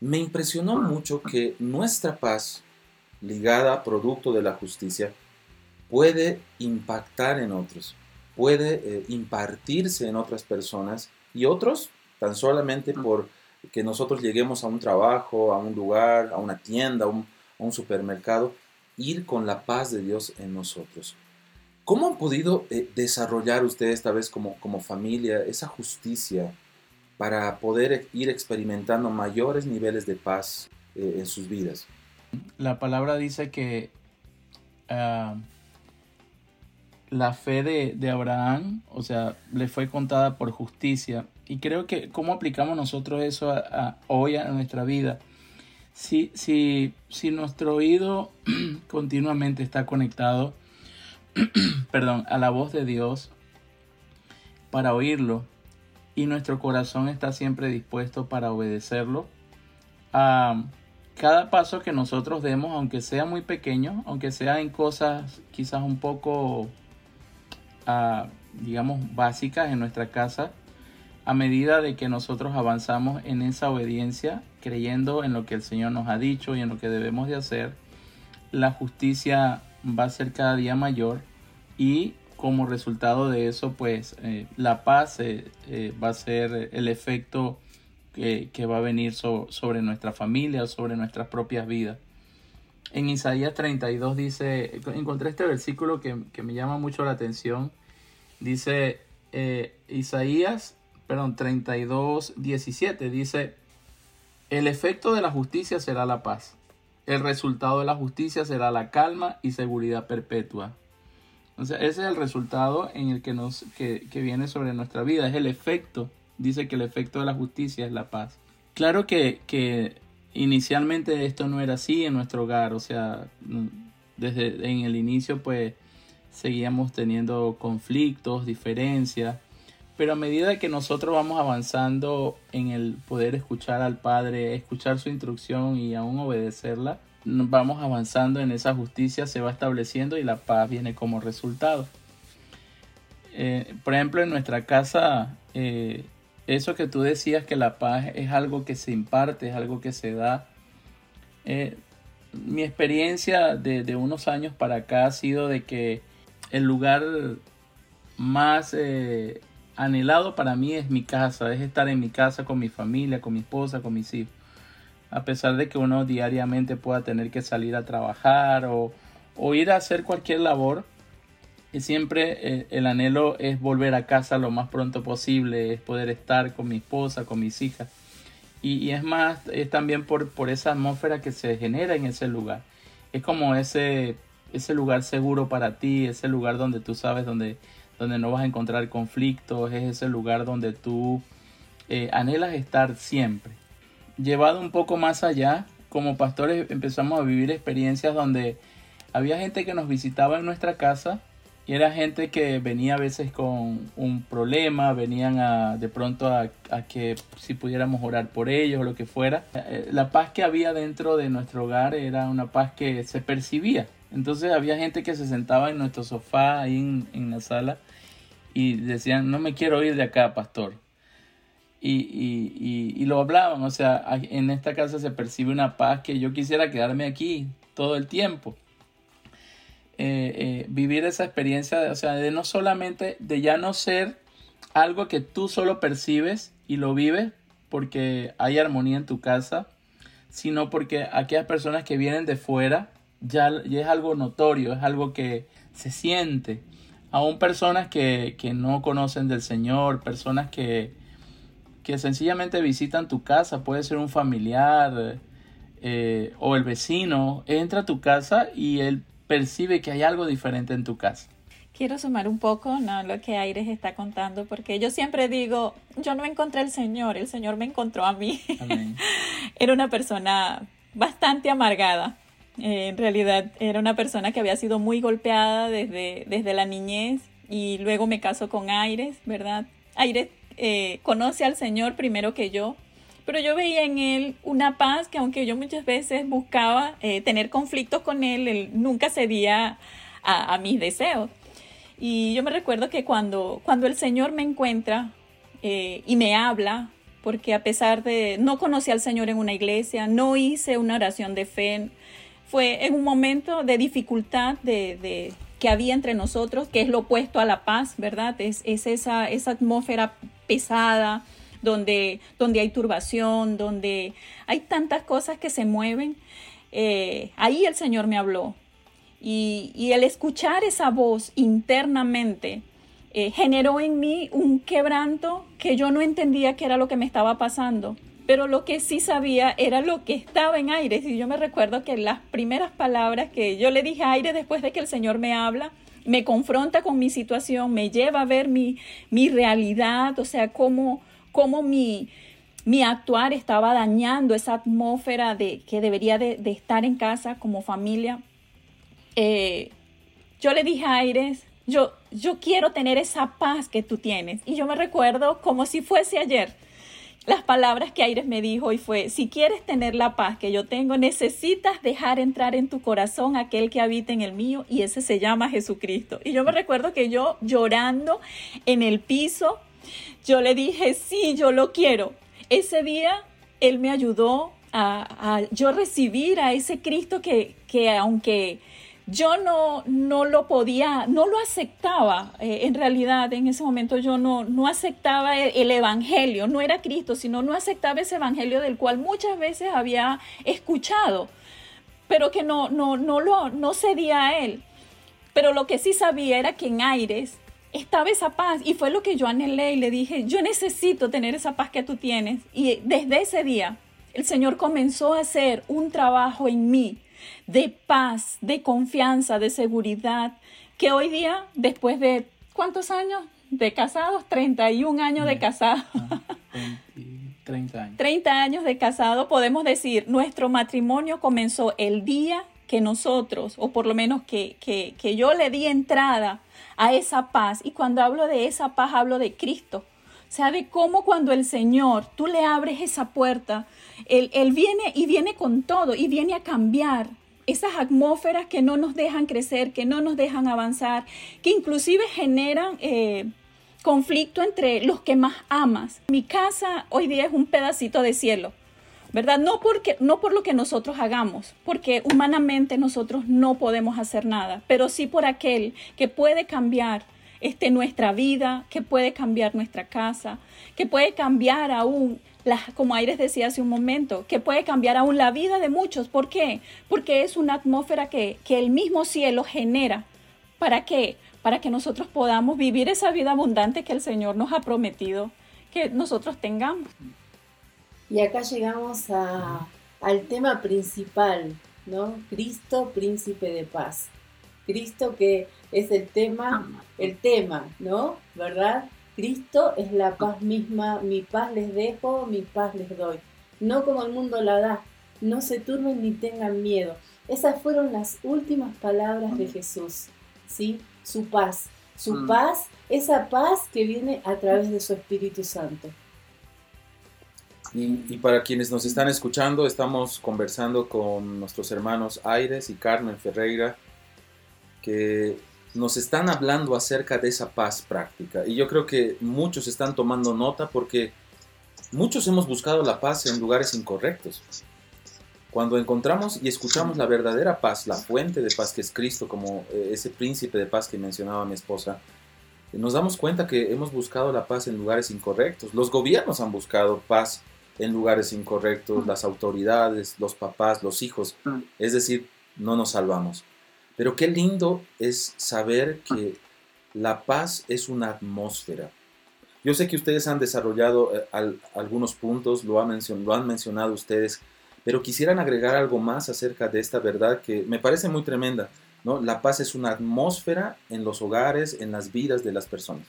me impresionó mucho que nuestra paz, ligada a producto de la justicia, puede impactar en otros, puede eh, impartirse en otras personas y otros tan solamente por que nosotros lleguemos a un trabajo, a un lugar, a una tienda, a un, supermercado, ir con la paz de Dios en nosotros. ¿Cómo han podido eh, desarrollar ustedes esta vez como, como familia esa justicia para poder ir experimentando mayores niveles de paz eh, en sus vidas? La palabra dice que ah, la fe de, Abraham, o sea, le fue contada por justicia. Y creo que cómo aplicamos nosotros eso hoy a nuestra vida. Si, si, si nuestro oído [CLEARS THROAT] continuamente está conectado, [CLEARS THROAT] perdón, a la voz de Dios para oírlo y nuestro corazón está siempre dispuesto para obedecerlo, a cada paso que nosotros demos, aunque sea muy pequeño, aunque sea en cosas quizás un poco digamos, básicas en nuestra casa, a medida de que nosotros avanzamos en esa obediencia, creyendo en lo que el Señor nos ha dicho y en lo que debemos de hacer, la justicia va a ser cada día mayor y como resultado de eso, pues eh, la paz eh, eh, va a ser el efecto que, va a venir sobre nuestra familia, sobre nuestras propias vidas. En Isaías 32 dice, encontré este versículo que, que me llama mucho la atención Dice eh, Isaías, perdón, 32, 17, dice, el efecto de la justicia será la paz. El resultado de la justicia será la calma y seguridad perpetua. Sea, ese es el resultado en el que, nos, que, que viene sobre nuestra vida. Es el efecto. Dice que el efecto de la justicia es la paz. Claro que, que inicialmente esto no era así en nuestro hogar. O sea, desde en el inicio pues seguíamos teniendo conflictos, diferencias, pero a medida que nosotros vamos avanzando en el poder escuchar al Padre, escuchar su instrucción y aún obedecerla, vamos avanzando en esa justicia, se va estableciendo y la paz viene como resultado. Eh, por ejemplo, en nuestra casa, eh, eso que tú decías que la paz es algo que se imparte, es algo que se da. Eh, mi experiencia de, de, unos años para acá ha sido de que el lugar más eh, anhelado para mí es mi casa, es estar en mi casa con mi familia, con mi esposa, con mis hijos. A pesar de que uno diariamente pueda tener que salir a trabajar o, ir a hacer cualquier labor, siempre eh, el anhelo es volver a casa lo más pronto posible, es poder estar con mi esposa, con mis hijas. Y, es más, es también por, por esa atmósfera que se genera en ese lugar. Es como ese ese lugar seguro para ti, ese lugar donde tú sabes donde, donde no vas a encontrar conflictos, es ese lugar donde tú eh, anhelas estar siempre. Llevado un poco más allá, como pastores empezamos a vivir experiencias donde había gente que nos visitaba en nuestra casa y era gente que venía a veces con un problema, venían a, de pronto a, a, que si pudiéramos orar por ellos o lo que fuera. Eh, la paz que había dentro de nuestro hogar era una paz que se percibía entonces había gente que se sentaba en nuestro sofá ahí en, la sala y decían, no me quiero ir de acá, pastor. Y, lo hablaban, o sea, en esta casa se percibe una paz que yo quisiera quedarme aquí todo el tiempo. Eh, eh, vivir esa experiencia, o sea, de no solamente, de ya no ser algo que tú solo percibes y lo vives porque hay armonía en tu casa, sino porque aquellas personas que vienen de fuera ya, es algo notorio, es algo que se siente. Aún personas que, no conocen del Señor, personas que, que sencillamente visitan tu casa, puede ser un familiar eh, o el vecino, entra a tu casa y él percibe que hay algo diferente en tu casa. Quiero sumar un poco ¿no? lo que Aires está contando, porque yo siempre digo, yo no encontré al Señor, el Señor me encontró a mí. [LAUGHS] Era una persona bastante amargada, eh, en realidad era una persona que había sido muy golpeada desde, desde la niñez y luego me caso con Aires, ¿verdad? Aires eh, conoce al Señor primero que yo, pero yo veía en él una paz que aunque yo muchas veces buscaba eh, tener conflictos con él, él nunca cedía a, a, mis deseos. Y yo me recuerdo que cuando, cuando el Señor me encuentra y me habla, porque a pesar de no conocí al Señor en una iglesia, no hice una oración de fe, fue en un momento de dificultad de, que había entre nosotros, que es lo opuesto a la paz, ¿verdad? Es, esa, esa atmósfera pesada, donde, donde hay turbación, donde hay tantas cosas que se mueven. Eh, ahí el Señor me habló. Y, y el escuchar esa voz internamente eh, generó en mí un quebranto que yo no entendía qué era lo que me estaba pasando. Pero lo que sí sabía era lo que estaba en aire. Y yo me recuerdo que las primeras palabras que yo le dije a aire después de que el Señor me habla, me confronta con mi situación, me lleva a ver mi, mi realidad, o sea, cómo, cómo mi, mi actuar estaba dañando esa atmósfera de que debería de, estar en casa como familia. Eh, yo le dije a Aires, yo, yo quiero tener esa paz que tú tienes. Y yo me recuerdo como si fuese ayer las palabras que Aires me dijo y fue, si quieres tener la paz que yo tengo, necesitas dejar entrar en tu corazón aquel que habita en el mío y ese se llama Jesucristo. Y yo me recuerdo que yo llorando en el piso, yo le dije, sí, yo lo quiero. Ese día él me ayudó a, yo recibir a ese Cristo que, que aunque yo no, no lo podía, no lo aceptaba. Eh, en realidad, en ese momento yo no, no aceptaba el, Evangelio, no era Cristo, sino no aceptaba ese Evangelio del cual muchas veces había escuchado, pero que no, no, no, lo, no cedía a él. Pero lo que sí sabía era que en Aires estaba esa paz y fue lo que yo anhelé y le dije, yo necesito tener esa paz que tú tienes. Y desde ese día el Señor comenzó a hacer un trabajo en mí de paz, de confianza, de seguridad, que hoy día, después de cuántos años de casados, 31 años de casados. 30 años. 30 años de casado, podemos decir, nuestro matrimonio comenzó el día que nosotros, o por lo menos que, que, que yo le di entrada a esa paz. Y cuando hablo de esa paz, hablo de Cristo. O sea, de cómo cuando el Señor, tú le abres esa puerta, Él, él viene y viene con todo y viene a cambiar esas atmósferas que no nos dejan crecer, que no nos dejan avanzar, que inclusive generan eh, conflicto entre los que más amas. Mi casa hoy día es un pedacito de cielo. ¿Verdad? No, porque, no por lo que nosotros hagamos, porque humanamente nosotros no podemos hacer nada, pero sí por aquel que puede cambiar este, nuestra vida, que puede cambiar nuestra casa, que puede cambiar aún, la, como Aires decía hace un momento, que puede cambiar aún la vida de muchos. ¿Por qué? Porque es una atmósfera que, que el mismo cielo genera. ¿Para qué? Para que nosotros podamos vivir esa vida abundante que el Señor nos ha prometido que nosotros tengamos. Y acá llegamos a, al tema principal, ¿no? Cristo, príncipe de paz. Cristo que es el tema, el tema, ¿no? ¿Verdad? Cristo es la paz misma, mi paz les dejo, mi paz les doy. No como el mundo la da, no se turben ni tengan miedo. Esas fueron las últimas palabras de Jesús, ¿sí? Su paz, su mm. paz, esa paz que viene a través de su Espíritu Santo. Y, para quienes nos están escuchando, estamos conversando con nuestros hermanos Aires y Carmen Ferreira, que nos están hablando acerca de esa paz práctica. Y yo creo que muchos están tomando nota porque muchos hemos buscado la paz en lugares incorrectos. Cuando encontramos y escuchamos la verdadera paz, la fuente de paz que es Cristo, como eh, ese príncipe de paz que mencionaba mi esposa, nos damos cuenta que hemos buscado la paz en lugares incorrectos. Los gobiernos han buscado paz en lugares incorrectos, las autoridades, los papás, los hijos. Es decir, no nos salvamos. Pero qué lindo es saber que la paz es una atmósfera. Yo sé que ustedes han desarrollado eh, algunos puntos, lo, lo han mencionado ustedes, pero quisieran agregar algo más acerca de esta verdad que me parece muy tremenda. ¿no? La paz es una atmósfera en los hogares, en las vidas de las personas.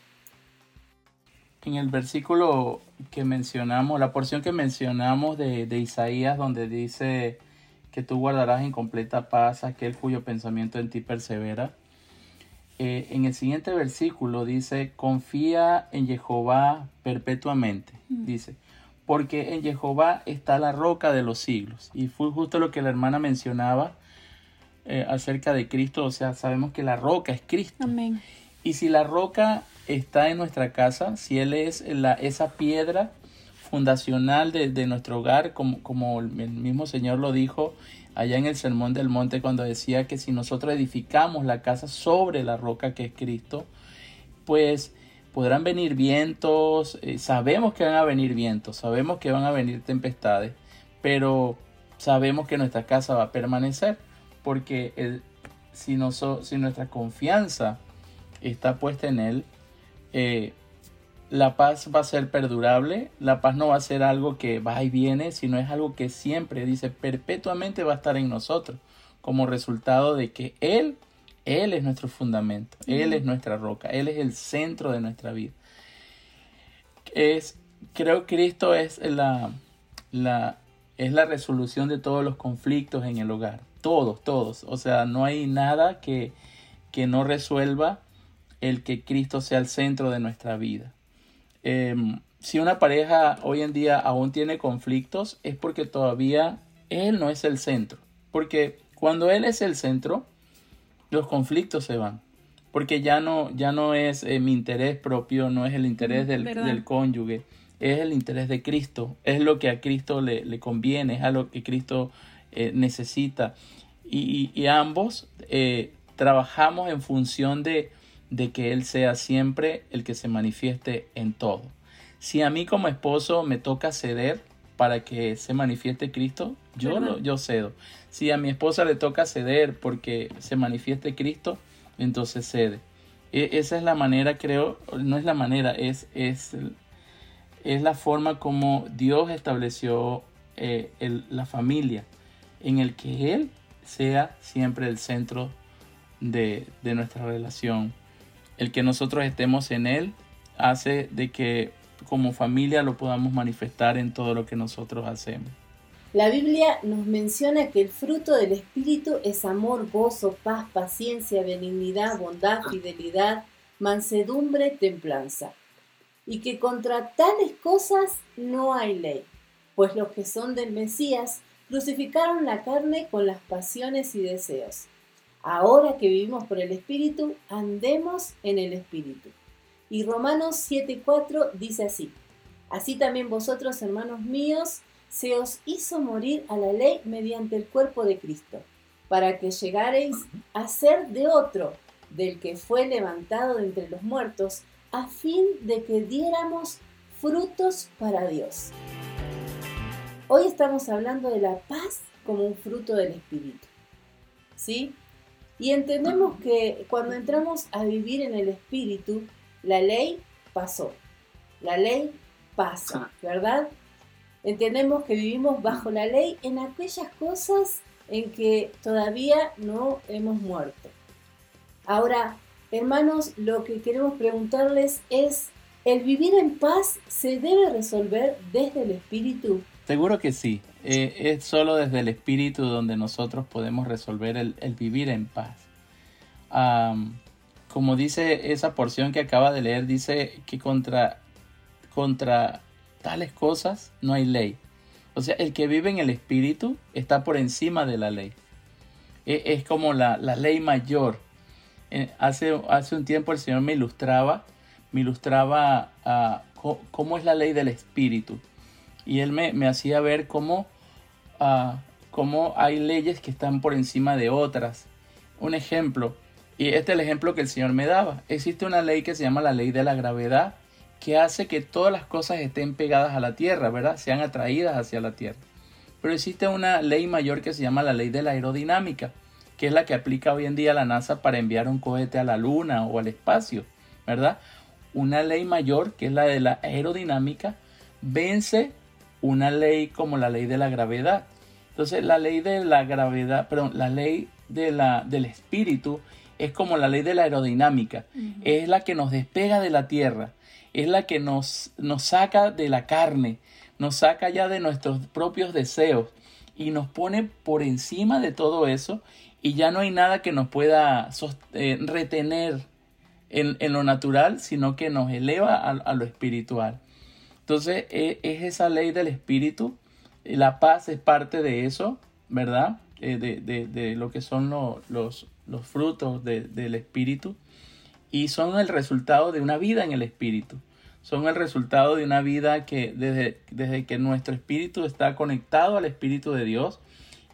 En el versículo que mencionamos, la porción que mencionamos de, de Isaías, donde dice, que tú guardarás en completa paz aquel cuyo pensamiento en ti persevera. Eh, en el siguiente versículo dice, confía en Jehová perpetuamente. Mm. Dice, porque en Jehová está la roca de los siglos. Y fue justo lo que la hermana mencionaba eh, acerca de Cristo. O sea, sabemos que la roca es Cristo. Amén. Y si la roca está en nuestra casa, si Él es la, esa piedra fundacional de, de nuestro hogar, como, como el mismo Señor lo dijo allá en el Sermón del Monte cuando decía que si nosotros edificamos la casa sobre la roca que es Cristo, pues podrán venir vientos, eh, sabemos que van a venir vientos, sabemos que van a venir tempestades, pero sabemos que nuestra casa va a permanecer, porque el, si, si nuestra confianza está puesta en Él, eh, la paz va a ser perdurable, la paz no va a ser algo que va y viene, sino es algo que siempre, dice, perpetuamente va a estar en nosotros, como resultado de que Él, Él es nuestro fundamento, Él es nuestra roca, Él es el centro de nuestra vida. Es, creo que Cristo es la, la, es la resolución de todos los conflictos en el hogar, todos, todos, o sea, no hay nada que, que no resuelva el que Cristo sea el centro de nuestra vida. Em, si una pareja hoy en día aún tiene conflictos, es porque todavía Él no es el centro. Porque cuando Él es el centro, los conflictos se van. Porque ya no, ya no es eh, mi interés propio, no es el interés del, del, cónyuge, es el interés de Cristo, es lo que a Cristo le, le conviene, es a lo que Cristo eh, necesita. Y, y, ambos eh, trabajamos en función de, de que Él sea siempre el que se manifieste en todo. Si a mí como esposo me toca ceder para que se manifieste Cristo, yo, lo, yo cedo. Si a mi esposa le toca ceder porque se manifieste Cristo, entonces cede. E, esa es la manera, creo, no es la manera, es, es, es la forma como Dios estableció eh, la familia, en el que Él sea siempre el centro de, de nuestra relación el que nosotros estemos en Él hace de que como familia lo podamos manifestar en todo lo que nosotros hacemos. La Biblia nos menciona que el fruto del Espíritu es amor, gozo, paz, paciencia, benignidad, bondad, fidelidad, mansedumbre, templanza. Y que contra tales cosas no hay ley, pues los que son del Mesías crucificaron la carne con las pasiones y deseos. Ahora que vivimos por el Espíritu, andemos en el Espíritu. Y Romanos 7:4 dice así, así también vosotros, hermanos míos, se os hizo morir a la ley mediante el cuerpo de Cristo, para que llegareis a ser de otro, del que fue levantado de entre los muertos, a fin de que diéramos frutos para Dios. Hoy estamos hablando de la paz como un fruto del Espíritu. ¿Sí? Y entendemos que cuando entramos a vivir en el Espíritu, la ley pasó. La ley pasa, ¿verdad? Entendemos que vivimos bajo la ley en aquellas cosas en que todavía no hemos muerto. Ahora, hermanos, lo que queremos preguntarles es, ¿el vivir en paz se debe resolver desde el Espíritu? Seguro que sí. Eh, es solo desde el Espíritu donde nosotros podemos resolver el, vivir en paz. como dice esa porción que acaba de leer, dice que contra, contra tales cosas no hay ley. O sea, el que vive en el Espíritu está por encima de la ley. E, es, como la, ley mayor. Eh, hace, hace un tiempo el Señor me ilustraba, me ilustraba a cómo es la ley del Espíritu y él me, hacía ver ah, cómo, hay leyes que están por encima de otras. Un ejemplo, y este es el ejemplo que el Señor me daba. Existe una ley que se llama la ley de la gravedad, que hace que todas las cosas estén pegadas a la tierra, ¿verdad? Sean atraídas hacia la tierra. Pero existe una ley mayor que se llama la ley de la aerodinámica, que es la que aplica hoy en día la NASA para enviar un cohete a la luna o al espacio, ¿verdad? Una ley mayor, que es la de la aerodinámica, vence una ley como la ley de la gravedad. Entonces la ley de la gravedad, perdón, la ley de la, del espíritu es como la ley de la aerodinámica. Es la que nos despega de la tierra, es la que nos, nos saca de la carne, nos saca ya de nuestros propios deseos y nos pone por encima de todo eso y ya no hay nada que nos pueda eh, retener en, en, lo natural, sino que nos eleva a lo espiritual. Entonces e, es esa ley del espíritu, la paz es parte de eso, ¿verdad? Eh, de, lo que son los, los, frutos del espíritu y son el resultado de una vida en el espíritu. son el resultado de una vida que desde, desde que nuestro espíritu está conectado al espíritu de Dios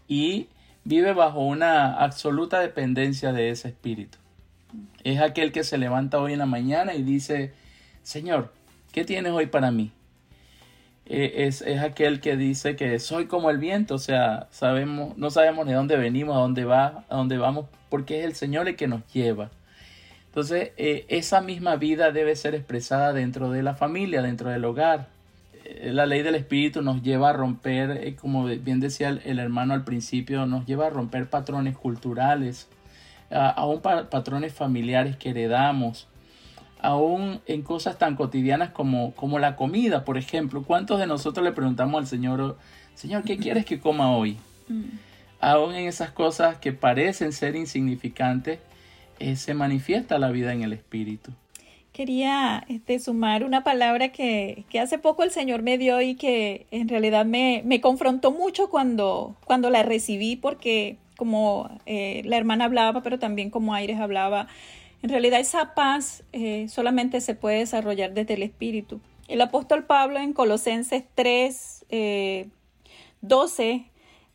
y vive bajo una absoluta dependencia de ese espíritu. Es aquel que se levanta hoy en la mañana y dice, Señor, ¿qué tienes hoy para mí? Eh, es, es, aquel que dice que soy como el viento, o sea, sabemos, no sabemos de dónde venimos, a dónde va, a dónde vamos, porque es el Señor el que nos lleva. Entonces, eh, esa misma vida debe ser expresada dentro de la familia, dentro del hogar. Eh, la ley del espíritu nos lleva a romper, como bien decía el, hermano al principio, nos lleva a romper patrones culturales, aún patrones familiares que heredamos aún en cosas tan cotidianas como, como la comida, por ejemplo. ¿Cuántos de nosotros le preguntamos al Señor, Señor, ¿qué quieres que coma hoy? Mm. Aún en esas cosas que parecen ser insignificantes, eh, se manifiesta la vida en el Espíritu. Quería este, sumar una palabra que, que, hace poco el Señor me dio y que en realidad me, me confrontó mucho cuando, cuando la recibí, porque como eh, la hermana hablaba, pero también como Aires hablaba, en realidad esa paz eh, solamente se puede desarrollar desde el Espíritu. El apóstol Pablo en Colosenses 3, 12 eh,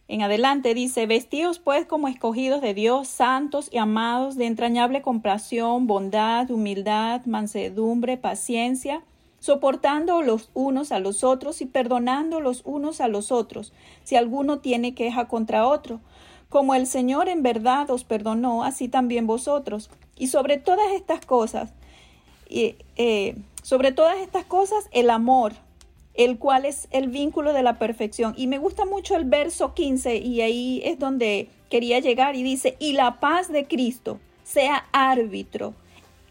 en adelante dice, vestidos pues como escogidos de Dios, santos y amados, de entrañable compasión, bondad, humildad, mansedumbre, paciencia, soportando los unos a los otros y perdonando los unos a los otros, si alguno tiene queja contra otro. Como el Señor en verdad os perdonó, así también vosotros. Y sobre todas estas cosas, eh, sobre todas estas cosas, el amor, el cual es el vínculo de la perfección. Y me gusta mucho el verso 15 y ahí es donde quería llegar y dice, y la paz de Cristo sea árbitro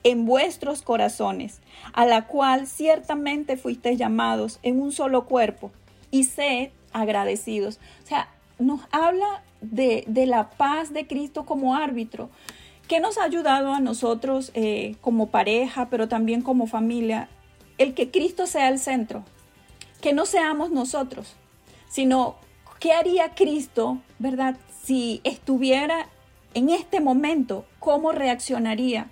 en vuestros corazones, a la cual ciertamente fuisteis llamados en un solo cuerpo, y sed agradecidos. O sea, nos habla de, de la paz de Cristo como árbitro. ¿Qué nos ha ayudado a nosotros eh, como pareja, pero también como familia? El que Cristo sea el centro, que no seamos nosotros, sino qué haría Cristo, ¿verdad? Si estuviera en este momento, ¿cómo reaccionaría?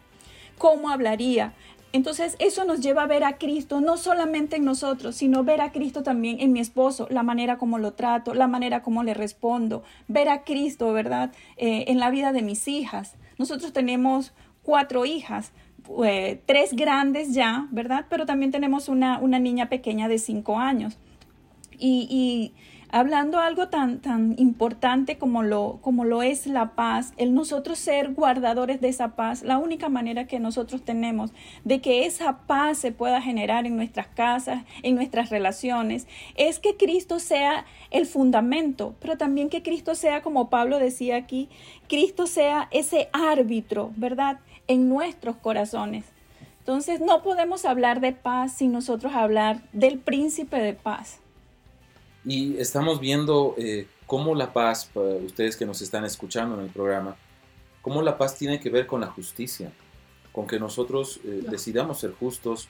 ¿Cómo hablaría? Entonces eso nos lleva a ver a Cristo no solamente en nosotros, sino ver a Cristo también en mi esposo, la manera como lo trato, la manera como le respondo, ver a Cristo, ¿verdad? Eh, en la vida de mis hijas. Nosotros tenemos cuatro hijas, eh, tres grandes ya, ¿verdad? Pero también tenemos una, una niña pequeña de cinco años. Y, y, hablando algo tan, tan importante como lo, como lo es la paz, el nosotros ser guardadores de esa paz, la única manera que nosotros tenemos de que esa paz se pueda generar en nuestras casas, en nuestras relaciones, es que Cristo sea el fundamento, pero también que Cristo sea, como Pablo decía aquí, Cristo sea ese árbitro, ¿verdad? En nuestros corazones. Entonces no podemos hablar de paz sin nosotros hablar del príncipe de paz. Y estamos viendo eh, cómo la paz, para ustedes que nos están escuchando en el programa, cómo la paz tiene que ver con la justicia, con que nosotros eh, decidamos ser justos,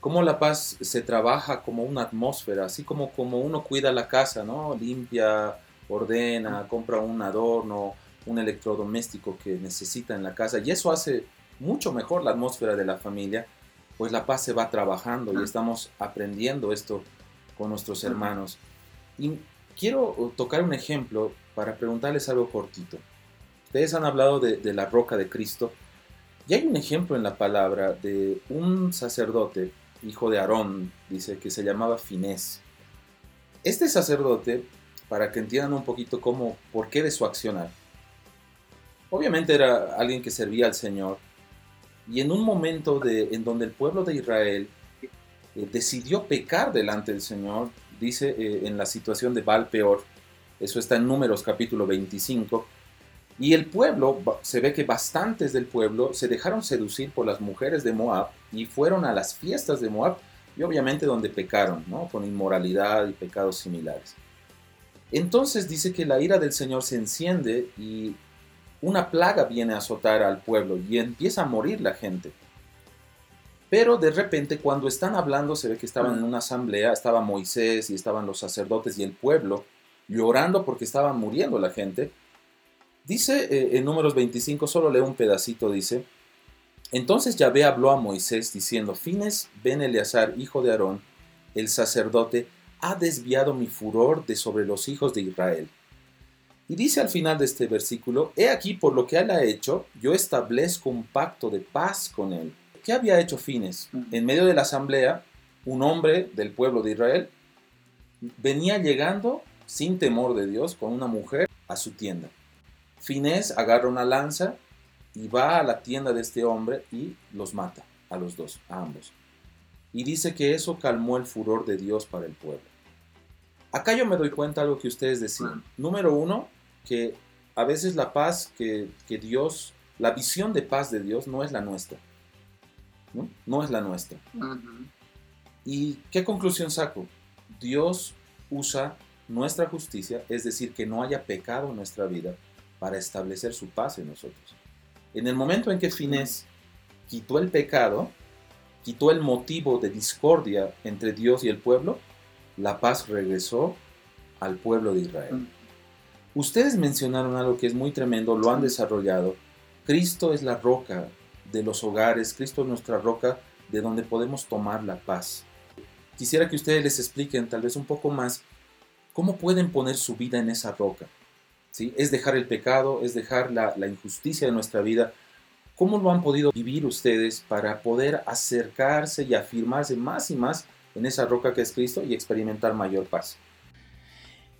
cómo la paz se trabaja como una atmósfera, así como, como uno cuida la casa, ¿no? Limpia, ordena, compra un adorno, un electrodoméstico que necesita en la casa, y eso hace mucho mejor la atmósfera de la familia, pues la paz se va trabajando y estamos aprendiendo esto con nuestros hermanos. Y quiero tocar un ejemplo para preguntarles algo cortito. Ustedes han hablado de, la roca de Cristo y hay un ejemplo en la palabra de un sacerdote, hijo de Aarón, dice que se llamaba Finés. Este sacerdote, para que entiendan un poquito cómo, por qué de su accionar, obviamente era alguien que servía al Señor y en un momento de, en donde el pueblo de Israel eh, decidió pecar delante del Señor, dice eh, en la situación de Baal peor, eso está en Números capítulo 25, y el pueblo, se ve que bastantes del pueblo se dejaron seducir por las mujeres de Moab y fueron a las fiestas de Moab y obviamente donde pecaron, ¿no? con inmoralidad y pecados similares. Entonces dice que la ira del Señor se enciende y una plaga viene a azotar al pueblo y empieza a morir la gente. Pero de repente cuando están hablando se ve que estaban en una asamblea, estaba Moisés y estaban los sacerdotes y el pueblo llorando porque estaba muriendo la gente. Dice eh, en números 25, solo leo un pedacito, dice, Entonces Yahvé habló a Moisés diciendo, Fines Ben Eleazar, hijo de Aarón, el sacerdote, ha desviado mi furor de sobre los hijos de Israel. Y dice al final de este versículo, He aquí por lo que él ha hecho, yo establezco un pacto de paz con él. ¿Qué había hecho Fines? En medio de la asamblea, un hombre del pueblo de Israel venía llegando sin temor de Dios con una mujer a su tienda. Fines agarra una lanza y va a la tienda de este hombre y los mata a los dos, a ambos. Y dice que eso calmó el furor de Dios para el pueblo. Acá yo me doy cuenta de algo que ustedes decían. Número uno, que a veces la paz que, Dios, la visión de paz de Dios no es la nuestra. No, no es la nuestra. ¿Y qué conclusión saco? Dios usa nuestra justicia, es decir, que no haya pecado en nuestra vida, para establecer su paz en nosotros. En el momento en que Finés quitó el pecado, quitó el motivo de discordia entre Dios y el pueblo, la paz regresó al pueblo de Israel. Ustedes mencionaron algo que es muy tremendo, lo han desarrollado. Cristo es la roca de los hogares, Cristo es nuestra roca de donde podemos tomar la paz. Quisiera que ustedes les expliquen tal vez un poco más cómo pueden poner su vida en esa roca. Es dejar el pecado, es dejar la, injusticia de nuestra vida. ¿Cómo lo han podido vivir ustedes para poder acercarse y afirmarse más y más en esa roca que es Cristo y experimentar mayor paz?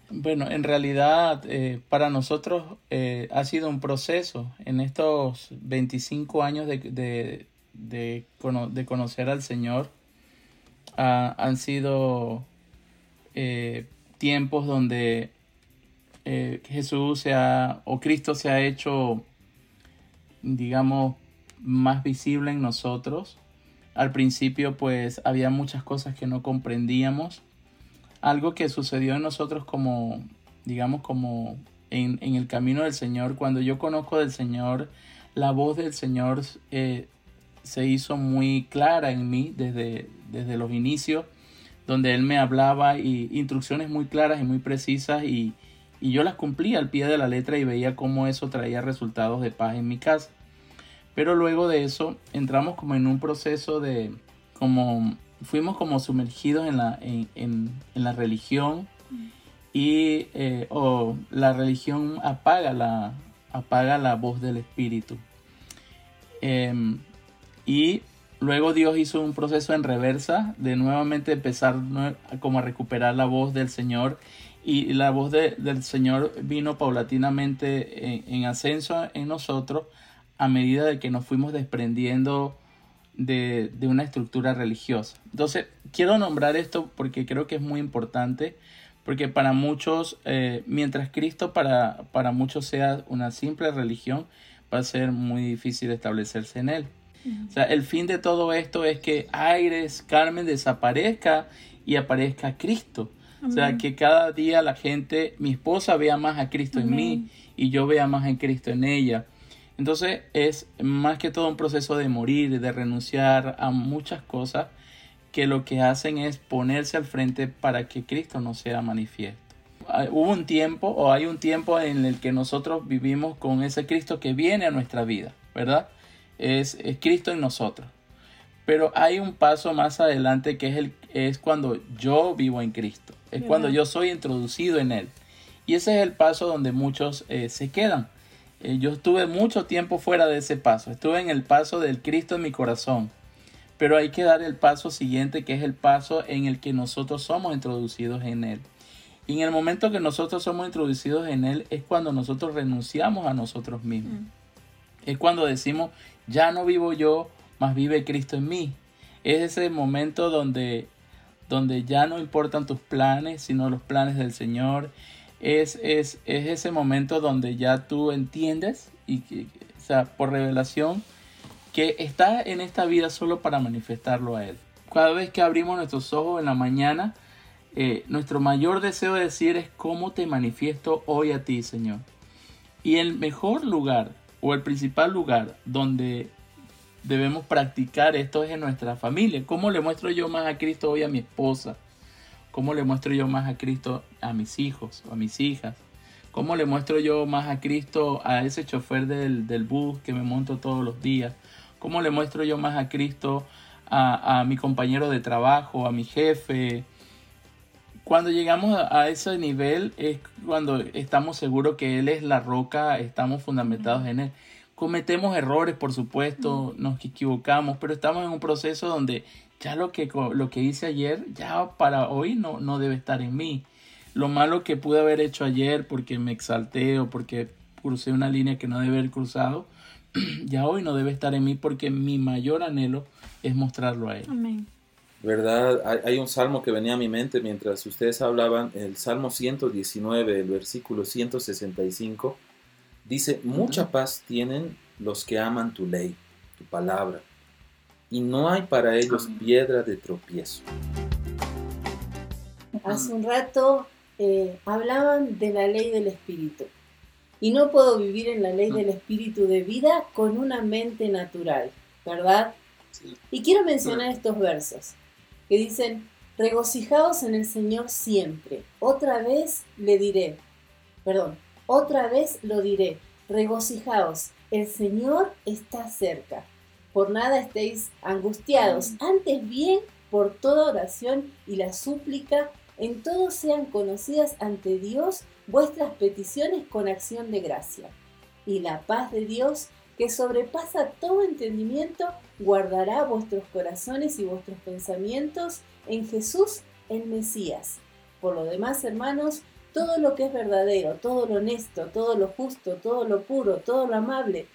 Bueno, en realidad eh, para nosotros eh, ha sido un proceso. En estos 25 años de, de, conocer al Señor, ah, han sido eh, tiempos donde Jesús se ha, o Cristo se ha hecho, digamos, más visible en nosotros. Al principio pues había muchas cosas que no comprendíamos. Algo que sucedió en nosotros como, digamos, como en, el camino del Señor. Cuando yo conozco del Señor, la voz del Señor eh, se hizo muy clara en mí desde, desde los inicios, donde Él me hablaba y instrucciones muy claras y muy precisas y, y yo las cumplía al pie de la letra y veía cómo eso traía resultados de paz en mi casa. Pero luego de eso entramos como en un proceso de, como fuimos como sumergidos en la, en, la religión y eh, la religión apaga la, apaga la voz del espíritu. Em, y luego Dios hizo un proceso en reversa de nuevamente empezar como a recuperar la voz del Señor y la voz del Señor vino paulatinamente en, ascenso en nosotros a medida de que nos fuimos desprendiendo de, una estructura religiosa. Entonces, quiero nombrar esto porque creo que es muy importante, porque para muchos, eh, mientras Cristo para, para muchos sea una simple religión, va a ser muy difícil establecerse en él. O sea, el fin de todo esto es que Aires, Carmen desaparezca y aparezca Cristo. O sea, que cada día la gente, mi esposa vea más a Cristo en mí y yo vea más a Cristo en ella. Entonces es más que todo un proceso de morir, de renunciar a muchas cosas que lo que hacen es ponerse al frente para que Cristo no sea manifiesto. Hubo un tiempo o hay un tiempo en el que nosotros vivimos con ese Cristo que viene a nuestra vida, ¿verdad? Es, es Cristo en nosotros. Pero hay un paso más adelante que es, el, es cuando yo vivo en Cristo es cuando yo soy introducido en Él. Y ese es el paso donde muchos eh, se quedan. Eh, yo estuve mucho tiempo fuera de ese paso, estuve en el paso del Cristo en mi corazón. Pero hay que dar el paso siguiente, que es el paso en el que nosotros somos introducidos en Él. Y en el momento que nosotros somos introducidos en Él es cuando nosotros renunciamos a nosotros mismos. Mm. Es cuando decimos, ya no vivo yo, más vive Cristo en mí. Es ese momento donde donde ya no importan tus planes, sino los planes del Señor. Es, es, es ese momento donde ya tú entiendes, y o sea, por revelación, que está en esta vida solo para manifestarlo a Él. Cada vez que abrimos nuestros ojos en la mañana, eh, nuestro mayor deseo de decir es cómo te manifiesto hoy a ti, Señor. Y el mejor lugar o el principal lugar donde debemos practicar esto es en nuestra familia. ¿Cómo le muestro yo más a Cristo hoy a mi esposa? ¿Cómo le muestro yo más a Cristo a mis hijos o a mis hijas? ¿Cómo le muestro yo más a Cristo a ese chofer del, bus que me monto todos los días? ¿Cómo le muestro yo más a Cristo a, a mi compañero de trabajo, a mi jefe? Cuando llegamos a ese nivel es cuando estamos seguros que Él es la roca, estamos fundamentados en Él. Cometemos errores, por supuesto, nos equivocamos, pero estamos en un proceso donde ya lo que, lo que hice ayer, ya para hoy no, no debe estar en mí. Lo malo que pude haber hecho ayer porque me exalté o porque crucé una línea que no debe haber cruzado, [CLEARS THROAT] ya hoy no debe estar en mí porque mi mayor anhelo es mostrarlo a Él. Amén. ¿verdad? Hay, hay un salmo que venía a mi mente mientras ustedes hablaban, el Salmo 119, el versículo 165, dice, mucha paz tienen los que aman tu ley, tu palabra, y no hay para ellos piedra de tropiezo. Hace un rato eh, hablaban de la ley del espíritu. Y no puedo vivir en la ley del espíritu de vida con una mente natural, ¿verdad? Y quiero mencionar estos versos que dicen, regocijaos en el Señor siempre. Otra vez le diré, perdón, otra vez lo diré, regocijaos, el Señor está cerca. Por nada estéis angustiados, antes bien por toda oración y la súplica, en todo sean conocidas ante Dios vuestras peticiones con acción de gracia. Y la paz de Dios, que sobrepasa todo entendimiento, guardará vuestros corazones y vuestros pensamientos en Jesús el Mesías. Por lo demás, hermanos, todo lo que es verdadero, todo lo honesto, todo lo justo, todo lo puro, todo lo amable,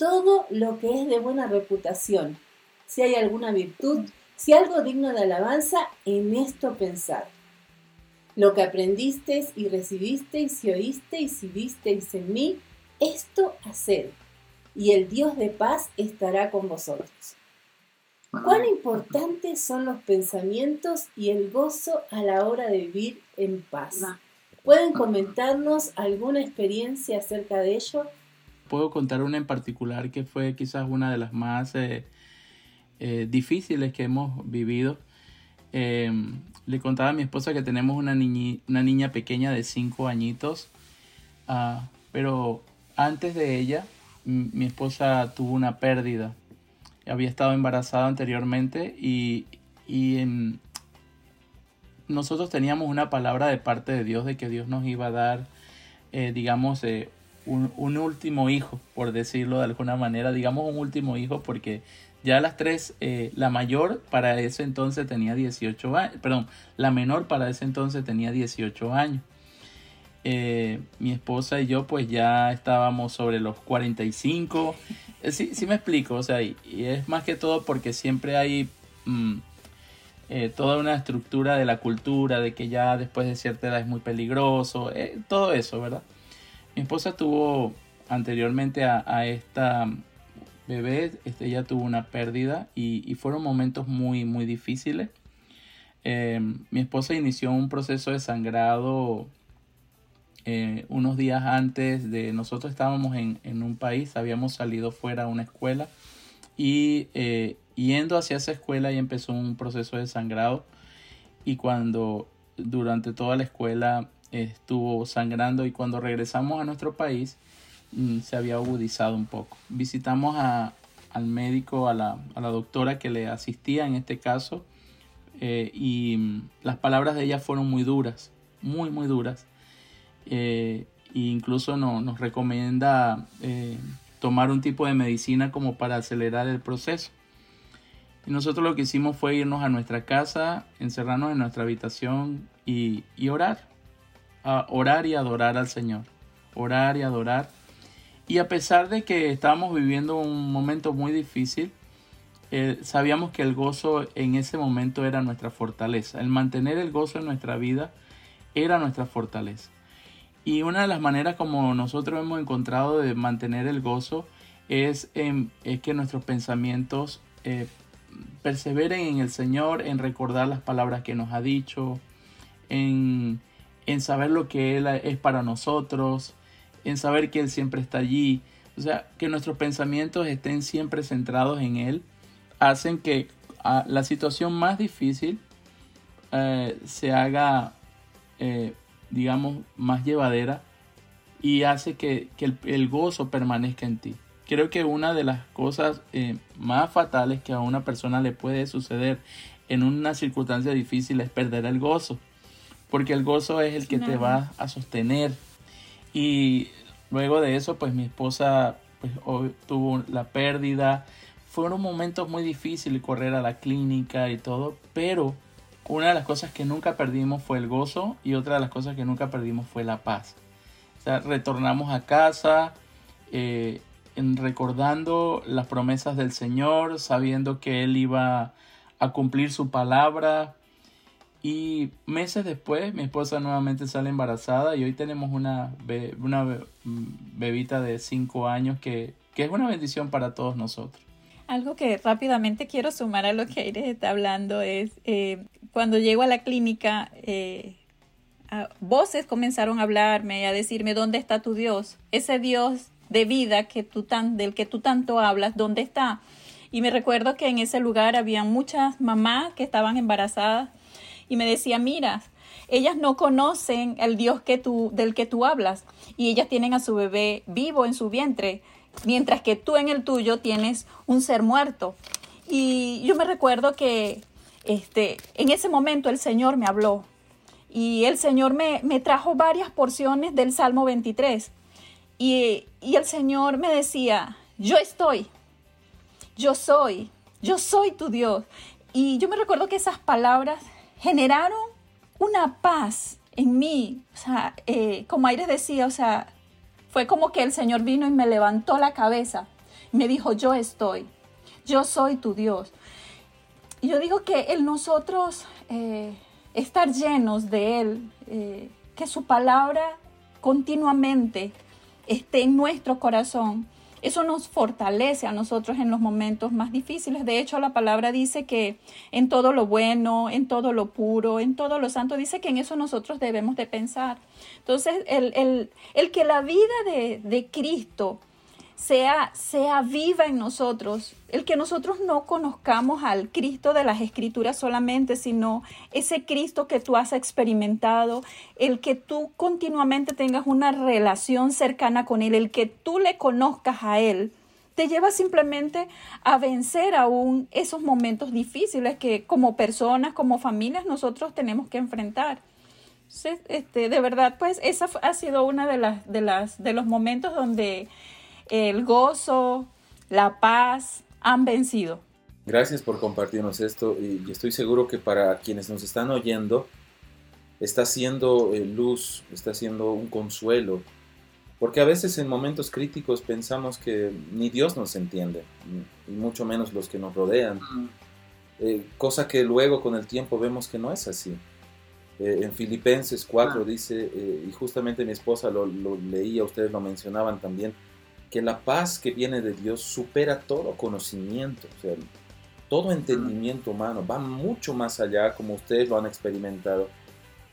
todo lo que es de buena reputación, si hay alguna virtud, si algo digno de alabanza, en esto pensad. Lo que aprendisteis y recibisteis y oísteis y visteis en mí, esto haced, y el Dios de paz estará con vosotros. ¿Cuán importantes son los pensamientos y el gozo a la hora de vivir en paz? ¿Pueden comentarnos alguna experiencia acerca de ello? Puedo contar una en particular que fue quizás una de las más eh, eh, difíciles que hemos vivido. Eh, le contaba a mi esposa que tenemos una, niñi, una niña pequeña de 5 añitos, uh, pero antes de ella, mi esposa tuvo una pérdida. Había estado embarazada anteriormente y, y en, nosotros teníamos una palabra de parte de Dios de que Dios nos iba a dar, eh, digamos, eh, un, último hijo, por decirlo de alguna manera, digamos un último hijo, porque ya las tres, eh, la mayor para ese entonces tenía 18 años, perdón, la menor para ese entonces tenía 18 años. Eh, mi esposa y yo pues ya estábamos sobre los 45. Eh, sí, sí me explico, o sea, y, es más que todo porque siempre hay mm, eh, toda una estructura de la cultura, de que ya después de cierta edad es muy peligroso, todo eso, ¿verdad? Mi esposa tuvo anteriormente a, a esta bebé, este, ella tuvo una pérdida y, fueron momentos muy, muy difíciles. Eh, mi esposa inició un proceso de sangrado eh, unos días antes de nosotros estábamos en, en, un país, habíamos salido fuera a una escuela y eh, yendo hacia esa escuela y empezó un proceso de sangrado y cuando durante toda la escuela estuvo sangrando y cuando regresamos a nuestro país mm, se había agudizado un poco. Visitamos a, al médico, a la, a la, doctora que le asistía en este caso eh, y mm, las palabras de ella fueron muy duras, muy, muy duras eh, e incluso no, nos recomienda eh, tomar un tipo de medicina como para acelerar el proceso. Y nosotros lo que hicimos fue irnos a nuestra casa, encerrarnos en nuestra habitación y, y orar. A orar y adorar al Señor. Orar y adorar. Y a pesar de que estábamos viviendo un momento muy difícil, eh, sabíamos que el gozo en ese momento era nuestra fortaleza. El mantener el gozo en nuestra vida era nuestra fortaleza. Y una de las maneras como nosotros hemos encontrado de mantener el gozo es, en, es que nuestros pensamientos eh, perseveren en el Señor, en recordar las palabras que nos ha dicho, en, en saber lo que Él es para nosotros, en saber que Él siempre está allí. O sea, que nuestros pensamientos estén siempre centrados en Él, hacen que a, la situación más difícil eh, se haga eh, digamos, más llevadera y hace que, que el, el, gozo permanezca en ti, Creo que una de las cosas eh, más fatales que a una persona le puede suceder en una circunstancia difícil es perder el gozo, porque el gozo es el que te va a sostener. Y luego de eso, pues mi esposa pues, tuvo la pérdida. Fueron momentos muy difíciles correr a la clínica y todo, pero una de las cosas que nunca perdimos fue el gozo y otra de las cosas que nunca perdimos fue la paz. O sea, retornamos a casa eh, en recordando las promesas del Señor, sabiendo que Él iba a cumplir su palabra. Y meses después mi esposa nuevamente sale embarazada y hoy tenemos una, una bebita de 5 años que, que es una bendición para todos nosotros. Algo que rápidamente quiero sumar a lo que Aires está hablando es eh, cuando llego a la clínica, eh, voces comenzaron a hablarme a decirme dónde está tu Dios, ese Dios de vida que tú tan, del que tú tanto hablas, dónde está. Y me recuerdo que en ese lugar había muchas mamás que estaban embarazadas y me decía, mira, ellas no conocen el Dios que tú, del que tú hablas y ellas tienen a su bebé vivo en su vientre mientras que tú en el tuyo tienes un ser muerto. Y yo me recuerdo que este, en ese momento el Señor me habló y el Señor me, me trajo varias porciones del Salmo 23. Y, y el Señor me decía, yo estoy, yo soy, yo soy tu Dios. Y yo me recuerdo que esas palabras generaron una paz en mí. O sea, eh, como Aires decía, o sea, fue como que el Señor vino y me levantó la cabeza. me dijo, yo estoy, yo soy tu Dios. Y yo digo que el nosotros eh, estar llenos de Él, eh, que su palabra continuamente esté en nuestro corazón, eso nos fortalece a nosotros en los momentos más difíciles. De hecho, la palabra dice que en todo lo bueno, en todo lo puro, en todo lo santo, dice que en eso nosotros debemos de pensar. Entonces, el, que la vida de, de Cristo sea, sea viva en nosotros, el que nosotros no conozcamos al Cristo de las Escrituras solamente, sino ese Cristo que tú has experimentado, el que tú continuamente tengas una relación cercana con Él, el que tú le conozcas a Él, te lleva simplemente a vencer aún esos momentos difíciles que como personas, como familias, nosotros tenemos que enfrentar. Este, de verdad, pues esa ha sido una de las, de las, de los momentos donde el gozo, la paz han vencido. Gracias por compartirnos esto y estoy seguro que para quienes nos están oyendo está siendo eh, luz, está siendo un consuelo, porque a veces en momentos críticos pensamos que ni Dios nos entiende, y mucho menos los que nos rodean, eh, cosa que luego con el tiempo vemos que no es así. Eh, en Filipenses 4 dice, y justamente mi esposa lo, lo leía, ustedes lo mencionaban también, que la paz que viene de Dios supera todo conocimiento, o sea, todo entendimiento humano, va mucho más allá, como ustedes lo han experimentado,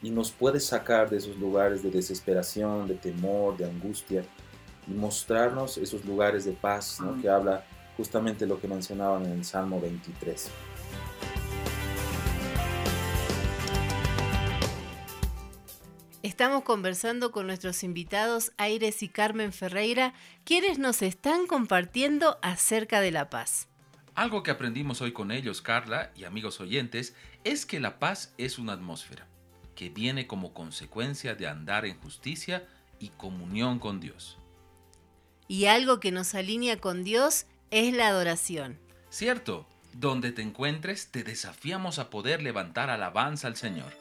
y nos puede sacar de esos lugares de desesperación, de temor, de angustia, y mostrarnos esos lugares de paz, ¿no? que habla justamente lo que mencionaban en el Salmo 23. Estamos conversando con nuestros invitados Aires y Carmen Ferreira, quienes nos están compartiendo acerca de la paz. Algo que aprendimos hoy con ellos, Carla y amigos oyentes, es que la paz es una atmósfera que viene como consecuencia de andar en justicia y comunión con Dios. Y algo que nos alinea con Dios es la adoración. Cierto, donde te encuentres te desafiamos a poder levantar alabanza al Señor,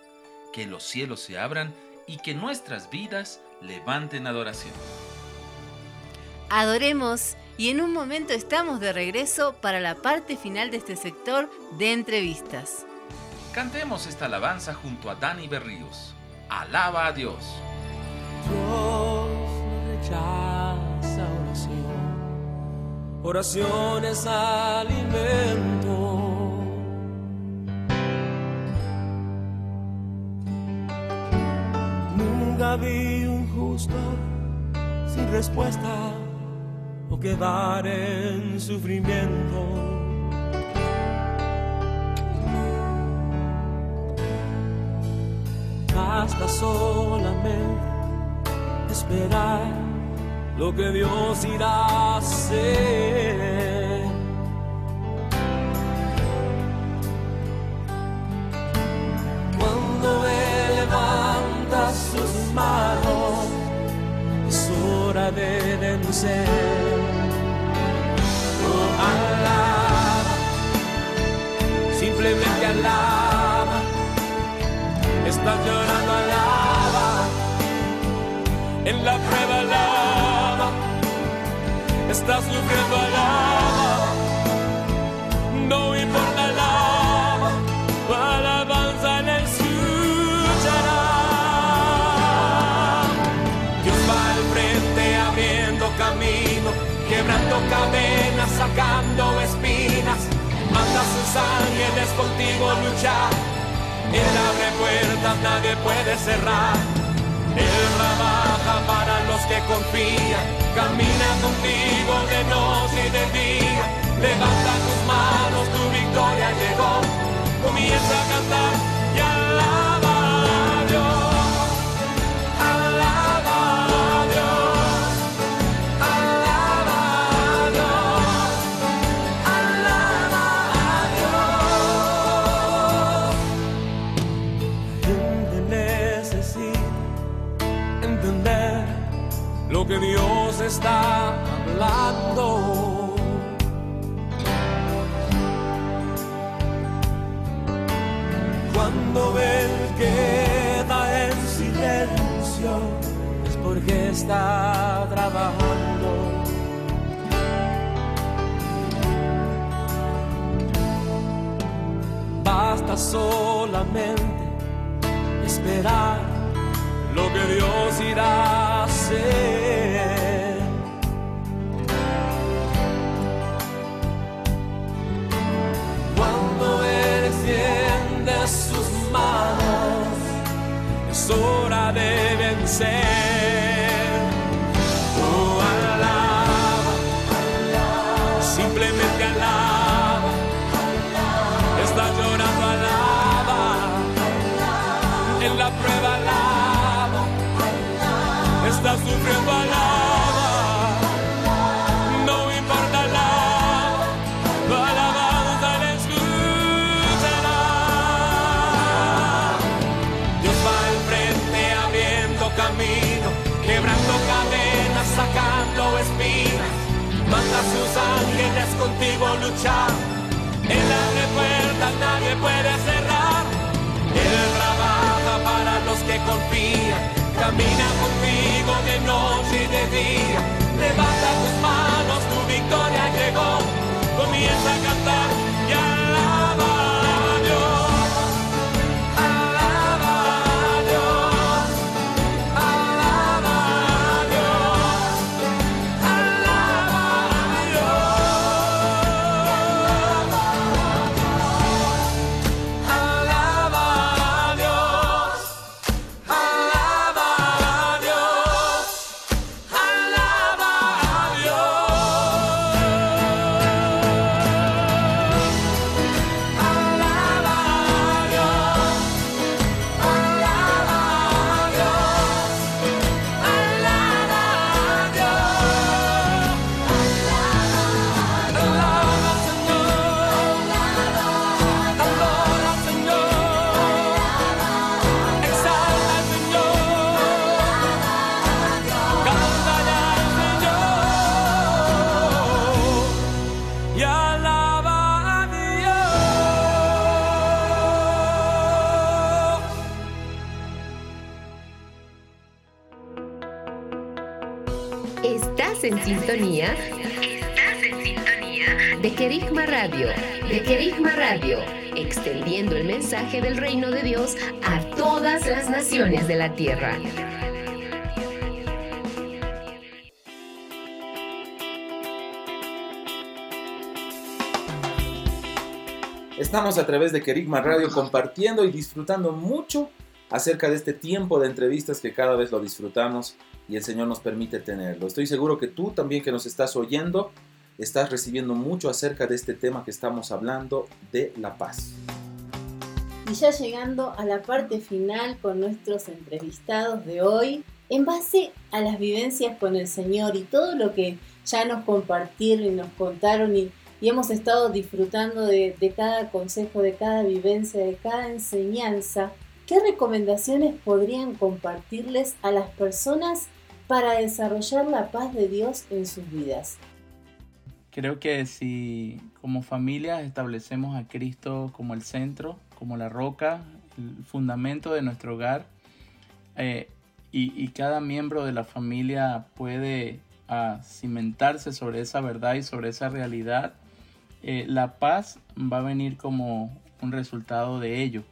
que los cielos se abran y que nuestras vidas levanten adoración. Adoremos y en un momento estamos de regreso para la parte final de este sector de entrevistas. Cantemos esta alabanza junto a Dani Berríos. Alaba a Dios. Dios no rechaza oración. Oración es alimento Nunca un justo sin respuesta o quedar en sufrimiento. Basta solamente esperar lo que Dios irá a hacer. Hora de vencer. Oh, alaba, simplemente alaba. Estás llorando, alaba. En la prueba, alaba. Estás sufriendo, alaba. No cadenas, sacando espinas. Manda a sus ángeles contigo luchar. Él abre puertas, nadie puede cerrar. Él trabaja para los que confían. Camina contigo de noche y de día. Levanta tus manos, tu victoria llegó. Comienza a cantar que Dios está hablando. Cuando Él queda en silencio es porque está trabajando. Basta solamente esperar lo que Dios irá Cuando extiende sus manos, es hora de vencer. Confían. Camina contigo de noche y de día. Levanta tus manos, tu victoria llegó. Comienza a cantar sintonía. Estás en sintonía de Querigma Radio. De Querigma Radio. Extendiendo el mensaje del reino de Dios a todas las naciones de la tierra. Estamos a través de Kerigma Radio compartiendo y disfrutando mucho acerca de este tiempo de entrevistas que cada vez lo disfrutamos y el Señor nos permite tenerlo. Estoy seguro que tú también que nos estás oyendo estás recibiendo mucho acerca de este tema que estamos hablando de la paz. Y ya llegando a la parte final con nuestros entrevistados de hoy, en base a las vivencias con el Señor y todo lo que ya nos compartieron y nos contaron y, hemos estado disfrutando de, cada consejo, de cada vivencia, de cada enseñanza, ¿qué recomendaciones podrían compartirles a las personas para desarrollar la paz de Dios en sus vidas? Creo que si como familia establecemos a Cristo como el centro, como la roca, el fundamento de nuestro hogar, eh, y, cada miembro de la familia puede ah, cimentarse sobre esa verdad y sobre esa realidad, eh, la paz va a venir como un resultado de ello.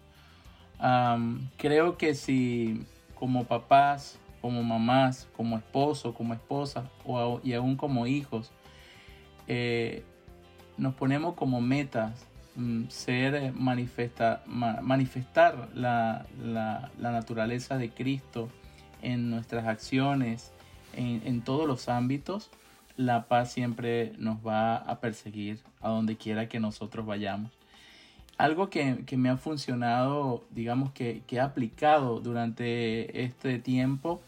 Creo que si como papás, como mamás, como esposo, como esposa o, y aún como hijos, eh, nos ponemos como metas mm, ser manifesta, manifestar la, la, naturaleza de Cristo en nuestras acciones, en, todos los ámbitos, la paz siempre nos va a perseguir a donde quiera que nosotros vayamos. Algo que, me ha funcionado, digamos que, que, he aplicado durante este tiempo,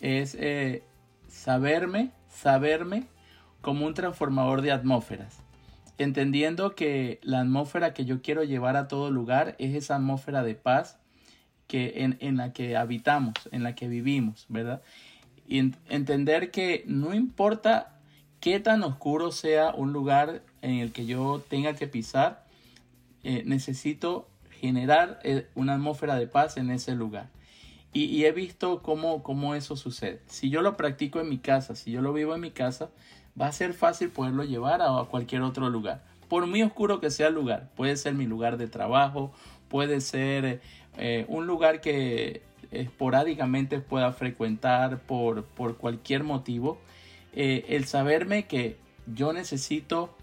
es eh, saberme, saberme como un transformador de atmósferas, entendiendo que la atmósfera que yo quiero llevar a todo lugar es esa atmósfera de paz que en, la que habitamos, en la que vivimos, ¿verdad? Y entender que no importa qué tan oscuro sea un lugar en el que yo tenga que pisar, eh, necesito generar eh, una atmósfera de paz en ese lugar. Y, he visto cómo, cómo, eso sucede. Si yo lo practico en mi casa, si yo lo vivo en mi casa, va a ser fácil poderlo llevar a, cualquier otro lugar. Por muy oscuro que sea el lugar, puede ser mi lugar de trabajo, puede ser eh, un lugar que esporádicamente pueda frecuentar por, por cualquier motivo. El saberme que yo necesito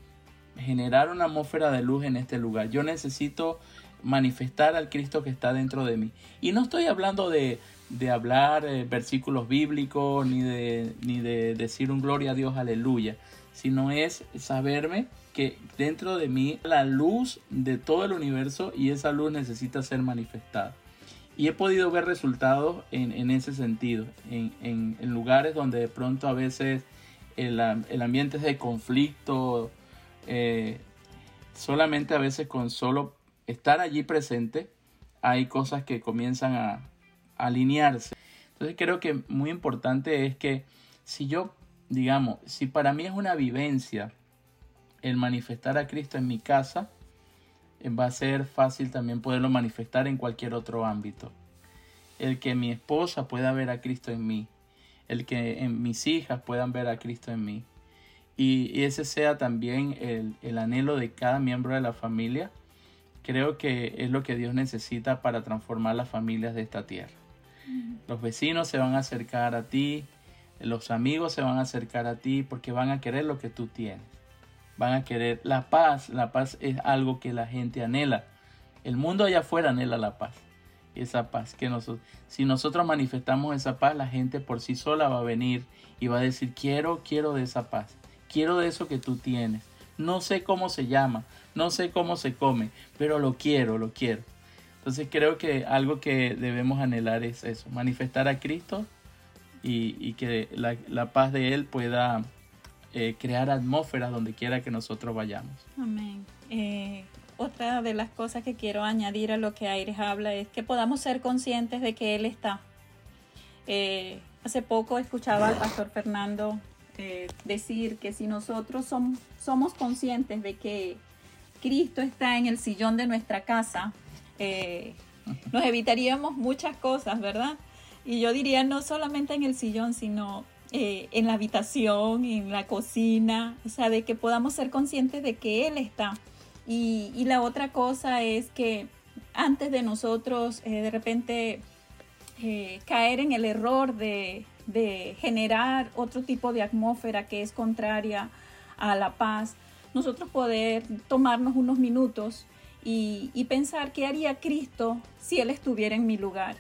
generar una atmósfera de luz en este lugar. Yo necesito manifestar al Cristo que está dentro de mí. Y no estoy hablando de, de hablar eh, versículos bíblicos ni de, ni de decir un gloria a Dios, aleluya, sino es saberme que dentro de mí la luz de todo el universo y esa luz necesita ser manifestada. Y he podido ver resultados en, en ese sentido, en, en, en, lugares donde de pronto a veces el, el ambiente es de conflicto, eh, solamente a veces con solo estar allí presente, hay cosas que comienzan a, alinearse. Entonces creo que muy importante es que si yo, digamos, si para mí es una vivencia el manifestar a Cristo en mi casa, eh, va a ser fácil también poderlo manifestar en cualquier otro ámbito. El que mi esposa pueda ver a Cristo en mí, el que en mis hijas puedan ver a Cristo en mí. Y, ese sea también el, el anhelo de cada miembro de la familia, creo que es lo que Dios necesita para transformar las familias de esta tierra. Los vecinos se van a acercar a ti, los amigos se van a acercar a ti porque van a querer lo que tú tienes. Van a querer la paz. La paz es algo que la gente anhela. El mundo allá afuera anhela la paz. Esa paz que nosotros, si nosotros manifestamos esa paz, la gente por sí sola va a venir y va a decir, quiero, quiero de esa paz. Quiero de eso que tú tienes. No sé cómo se llama, no sé cómo se come, pero lo quiero, lo quiero. Entonces creo que algo que debemos anhelar es eso, manifestar a Cristo y, que la, paz de Él pueda eh, crear atmósferas donde quiera que nosotros vayamos. Amén. Eh, otra de las cosas que quiero añadir a lo que Aires habla es que podamos ser conscientes de que Él está. Eh, hace poco escuchaba al pastor Fernando decir que si nosotros somos conscientes de que Cristo está en el sillón de nuestra casa, eh, nos evitaríamos muchas cosas, ¿verdad? Y yo diría no solamente en el sillón, sino eh, en la habitación, en la cocina, o sea, de que podamos ser conscientes de que Él está. Y, la otra cosa es que antes de nosotros eh, de repente caer en el error de, de generar otro tipo de atmósfera que es contraria a la paz, nosotros poder tomarnos unos minutos y, pensar qué haría Cristo si Él estuviera en mi lugar,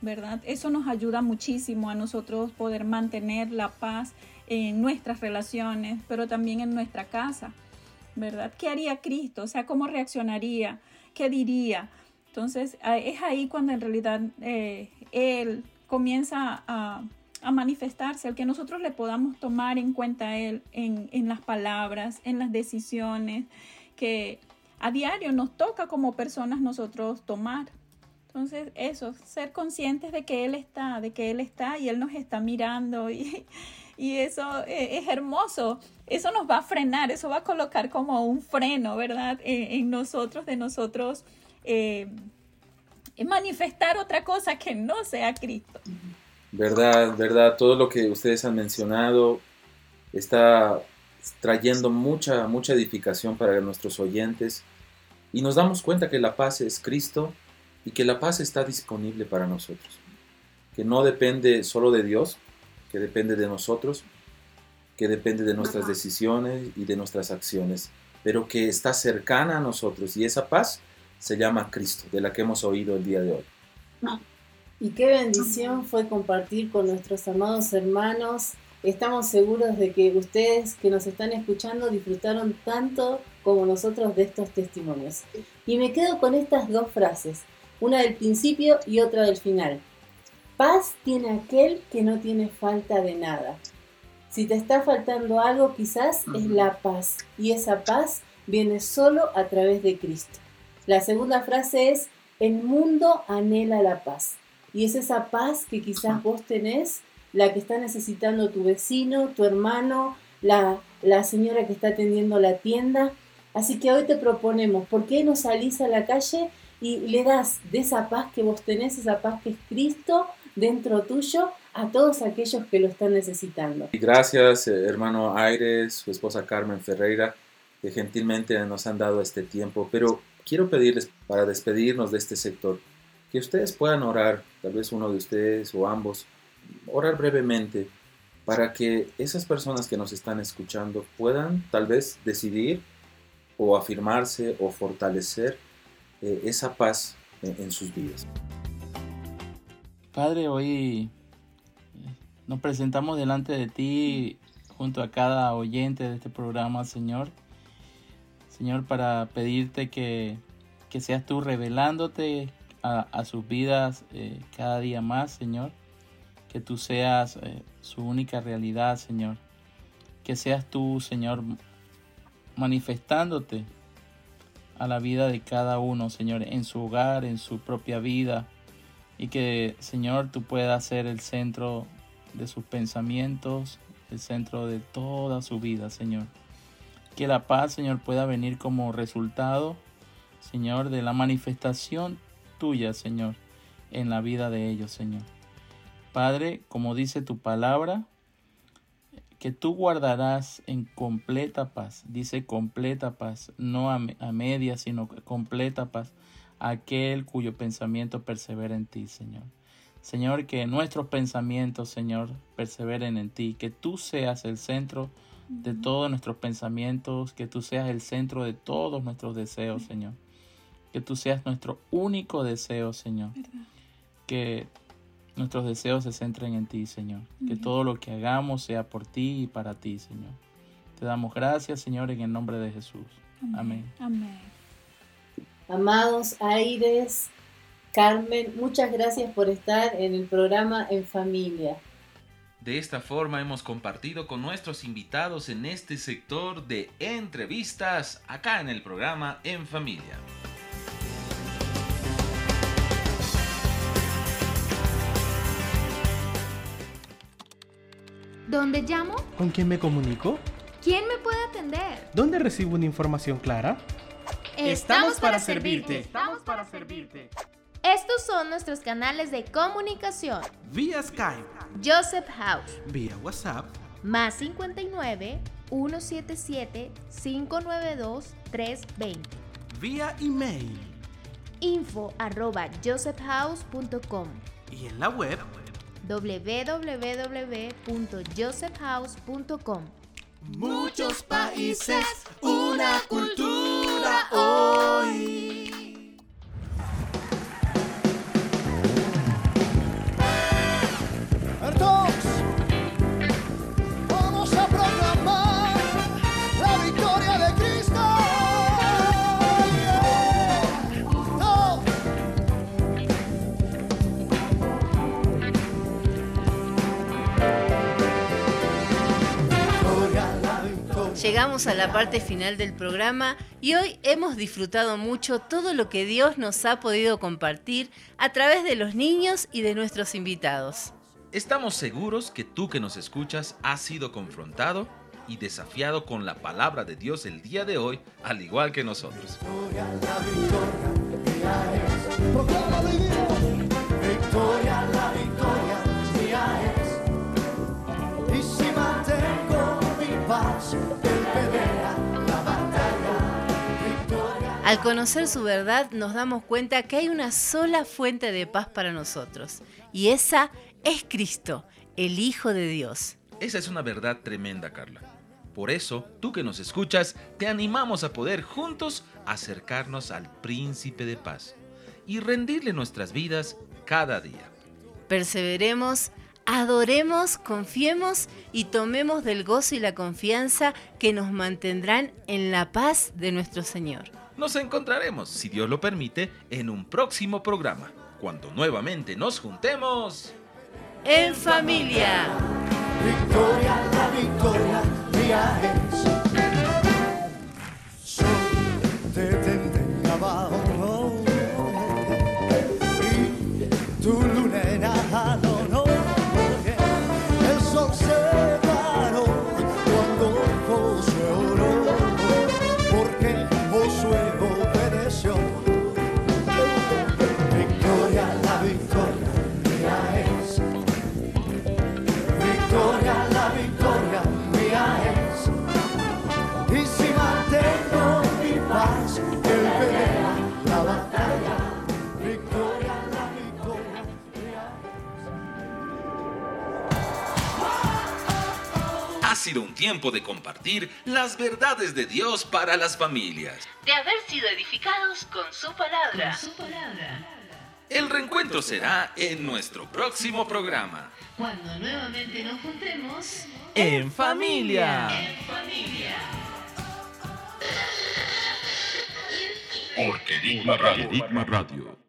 ¿verdad? Eso nos ayuda muchísimo a nosotros poder mantener la paz en nuestras relaciones, pero también en nuestra casa, ¿verdad? ¿Qué haría Cristo? O sea, ¿cómo reaccionaría? ¿Qué diría? Entonces, es ahí cuando en realidad eh, Él, comienza a, a manifestarse, al que nosotros le podamos tomar en cuenta a Él en, en las palabras, en las decisiones que a diario nos toca como personas nosotros tomar. Entonces, eso, ser conscientes de que Él está, de que Él está y Él nos está mirando y, [LAUGHS] y eso eh, es hermoso. Eso nos va a frenar, eso va a colocar como un freno, ¿verdad? En, nosotros, de nosotros eh, manifestar otra cosa que no sea Cristo. Verdad, verdad, todo lo que ustedes han mencionado está trayendo mucha, mucha edificación para nuestros oyentes y nos damos cuenta que la paz es Cristo y que la paz está disponible para nosotros, que no depende solo de Dios, que depende de nosotros, que depende de nuestras decisiones y de nuestras acciones, pero que está cercana a nosotros y esa paz se llama Cristo, de la que hemos oído el día de hoy. Y qué bendición fue compartir con nuestros amados hermanos. Estamos seguros de que ustedes que nos están escuchando disfrutaron tanto como nosotros de estos testimonios. Y me quedo con estas dos frases, una del principio y otra del final. Paz tiene aquel que no tiene falta de nada. Si te está faltando algo, quizás es la paz. Y esa paz viene solo a través de Cristo. La segunda frase es, el mundo anhela la paz. Y es esa paz que quizás vos tenés, la que está necesitando tu vecino, tu hermano, la, la señora que está atendiendo la tienda. Así que hoy te proponemos, ¿por qué no salís a la calle y le das de esa paz que vos tenés, esa paz que es Cristo dentro tuyo, a todos aquellos que lo están necesitando? Y gracias, eh, hermano Aires, su esposa Carmen Ferreira, que gentilmente nos han dado este tiempo. Pero quiero pedirles para despedirnos de este sector, ustedes puedan orar, tal vez uno de ustedes o ambos, orar brevemente para que esas personas que nos están escuchando puedan tal vez decidir o afirmarse o fortalecer eh, esa paz en, sus vidas. Padre, hoy eh, nos presentamos delante de ti junto a cada oyente de este programa, Señor. Señor, para pedirte que, que seas tú revelándote, a, sus vidas eh, cada día más, Señor. Que tú seas eh, su única realidad, Señor. Que seas tú, Señor, manifestándote a la vida de cada uno, Señor, en su hogar, en su propia vida. Y que, Señor, tú puedas ser el centro de sus pensamientos, el centro de toda su vida, Señor. Que la paz, Señor, pueda venir como resultado, Señor, de la manifestación tuya, Señor, en la vida de ellos, Señor. Padre, como dice tu palabra, que tú guardarás en completa paz, dice completa paz, no a, media, sino completa paz, aquel cuyo pensamiento persevera en ti, Señor. Señor, que nuestros pensamientos, Señor, perseveren en ti, que tú seas el centro de todos nuestros pensamientos, que tú seas el centro de todos nuestros deseos, Señor que tú seas nuestro único deseo, Señor. Que nuestros deseos se centren en ti, Señor. Que todo lo que hagamos sea por ti y para ti, Señor. Te damos gracias, Señor, en el nombre de Jesús. Amén. Amén. Amados Aires, Carmen, muchas gracias por estar en el programa En Familia. De esta forma hemos compartido con nuestros invitados en este sector de entrevistas acá en el programa En Familia. ¿Dónde llamo? ¿Con quién me comunico? ¿Quién me puede atender? ¿Dónde recibo una información clara? Estamos, para, servirte. Estamos para servirte. Estos son nuestros canales de comunicación. Vía Skype. Joseph House. Vía WhatsApp. Más 59 177 592 320. Vía email. Info arroba josephhouse.com. Y en la web www.josephhouse.com. Muchos países, una cultura hoy. Llegamos a la parte final del programa y hoy hemos disfrutado mucho todo lo que Dios nos ha podido compartir a través de los niños y de nuestros invitados. Estamos seguros que tú que nos escuchas has sido confrontado y desafiado con la palabra de Dios el día de hoy, al igual que nosotros. Victoria, la victoria mía Al conocer su verdad nos damos cuenta que hay una sola fuente de paz para nosotros y esa es Cristo, el Hijo de Dios. Esa es una verdad tremenda, Carla. Por eso, tú que nos escuchas, te animamos a poder juntos acercarnos al príncipe de paz y rendirle nuestras vidas cada día. Perseveremos, adoremos, confiemos y tomemos del gozo y la confianza que nos mantendrán en la paz de nuestro Señor. Nos encontraremos, si Dios lo permite, en un próximo programa, cuando nuevamente nos juntemos en familia. Victoria, la victoria mía sido un tiempo de compartir las verdades de Dios para las familias. De haber sido edificados con su palabra. El reencuentro será en nuestro próximo programa. Cuando nuevamente nos juntemos En familia. En familia. Porque Digma Radio. Digma Radio.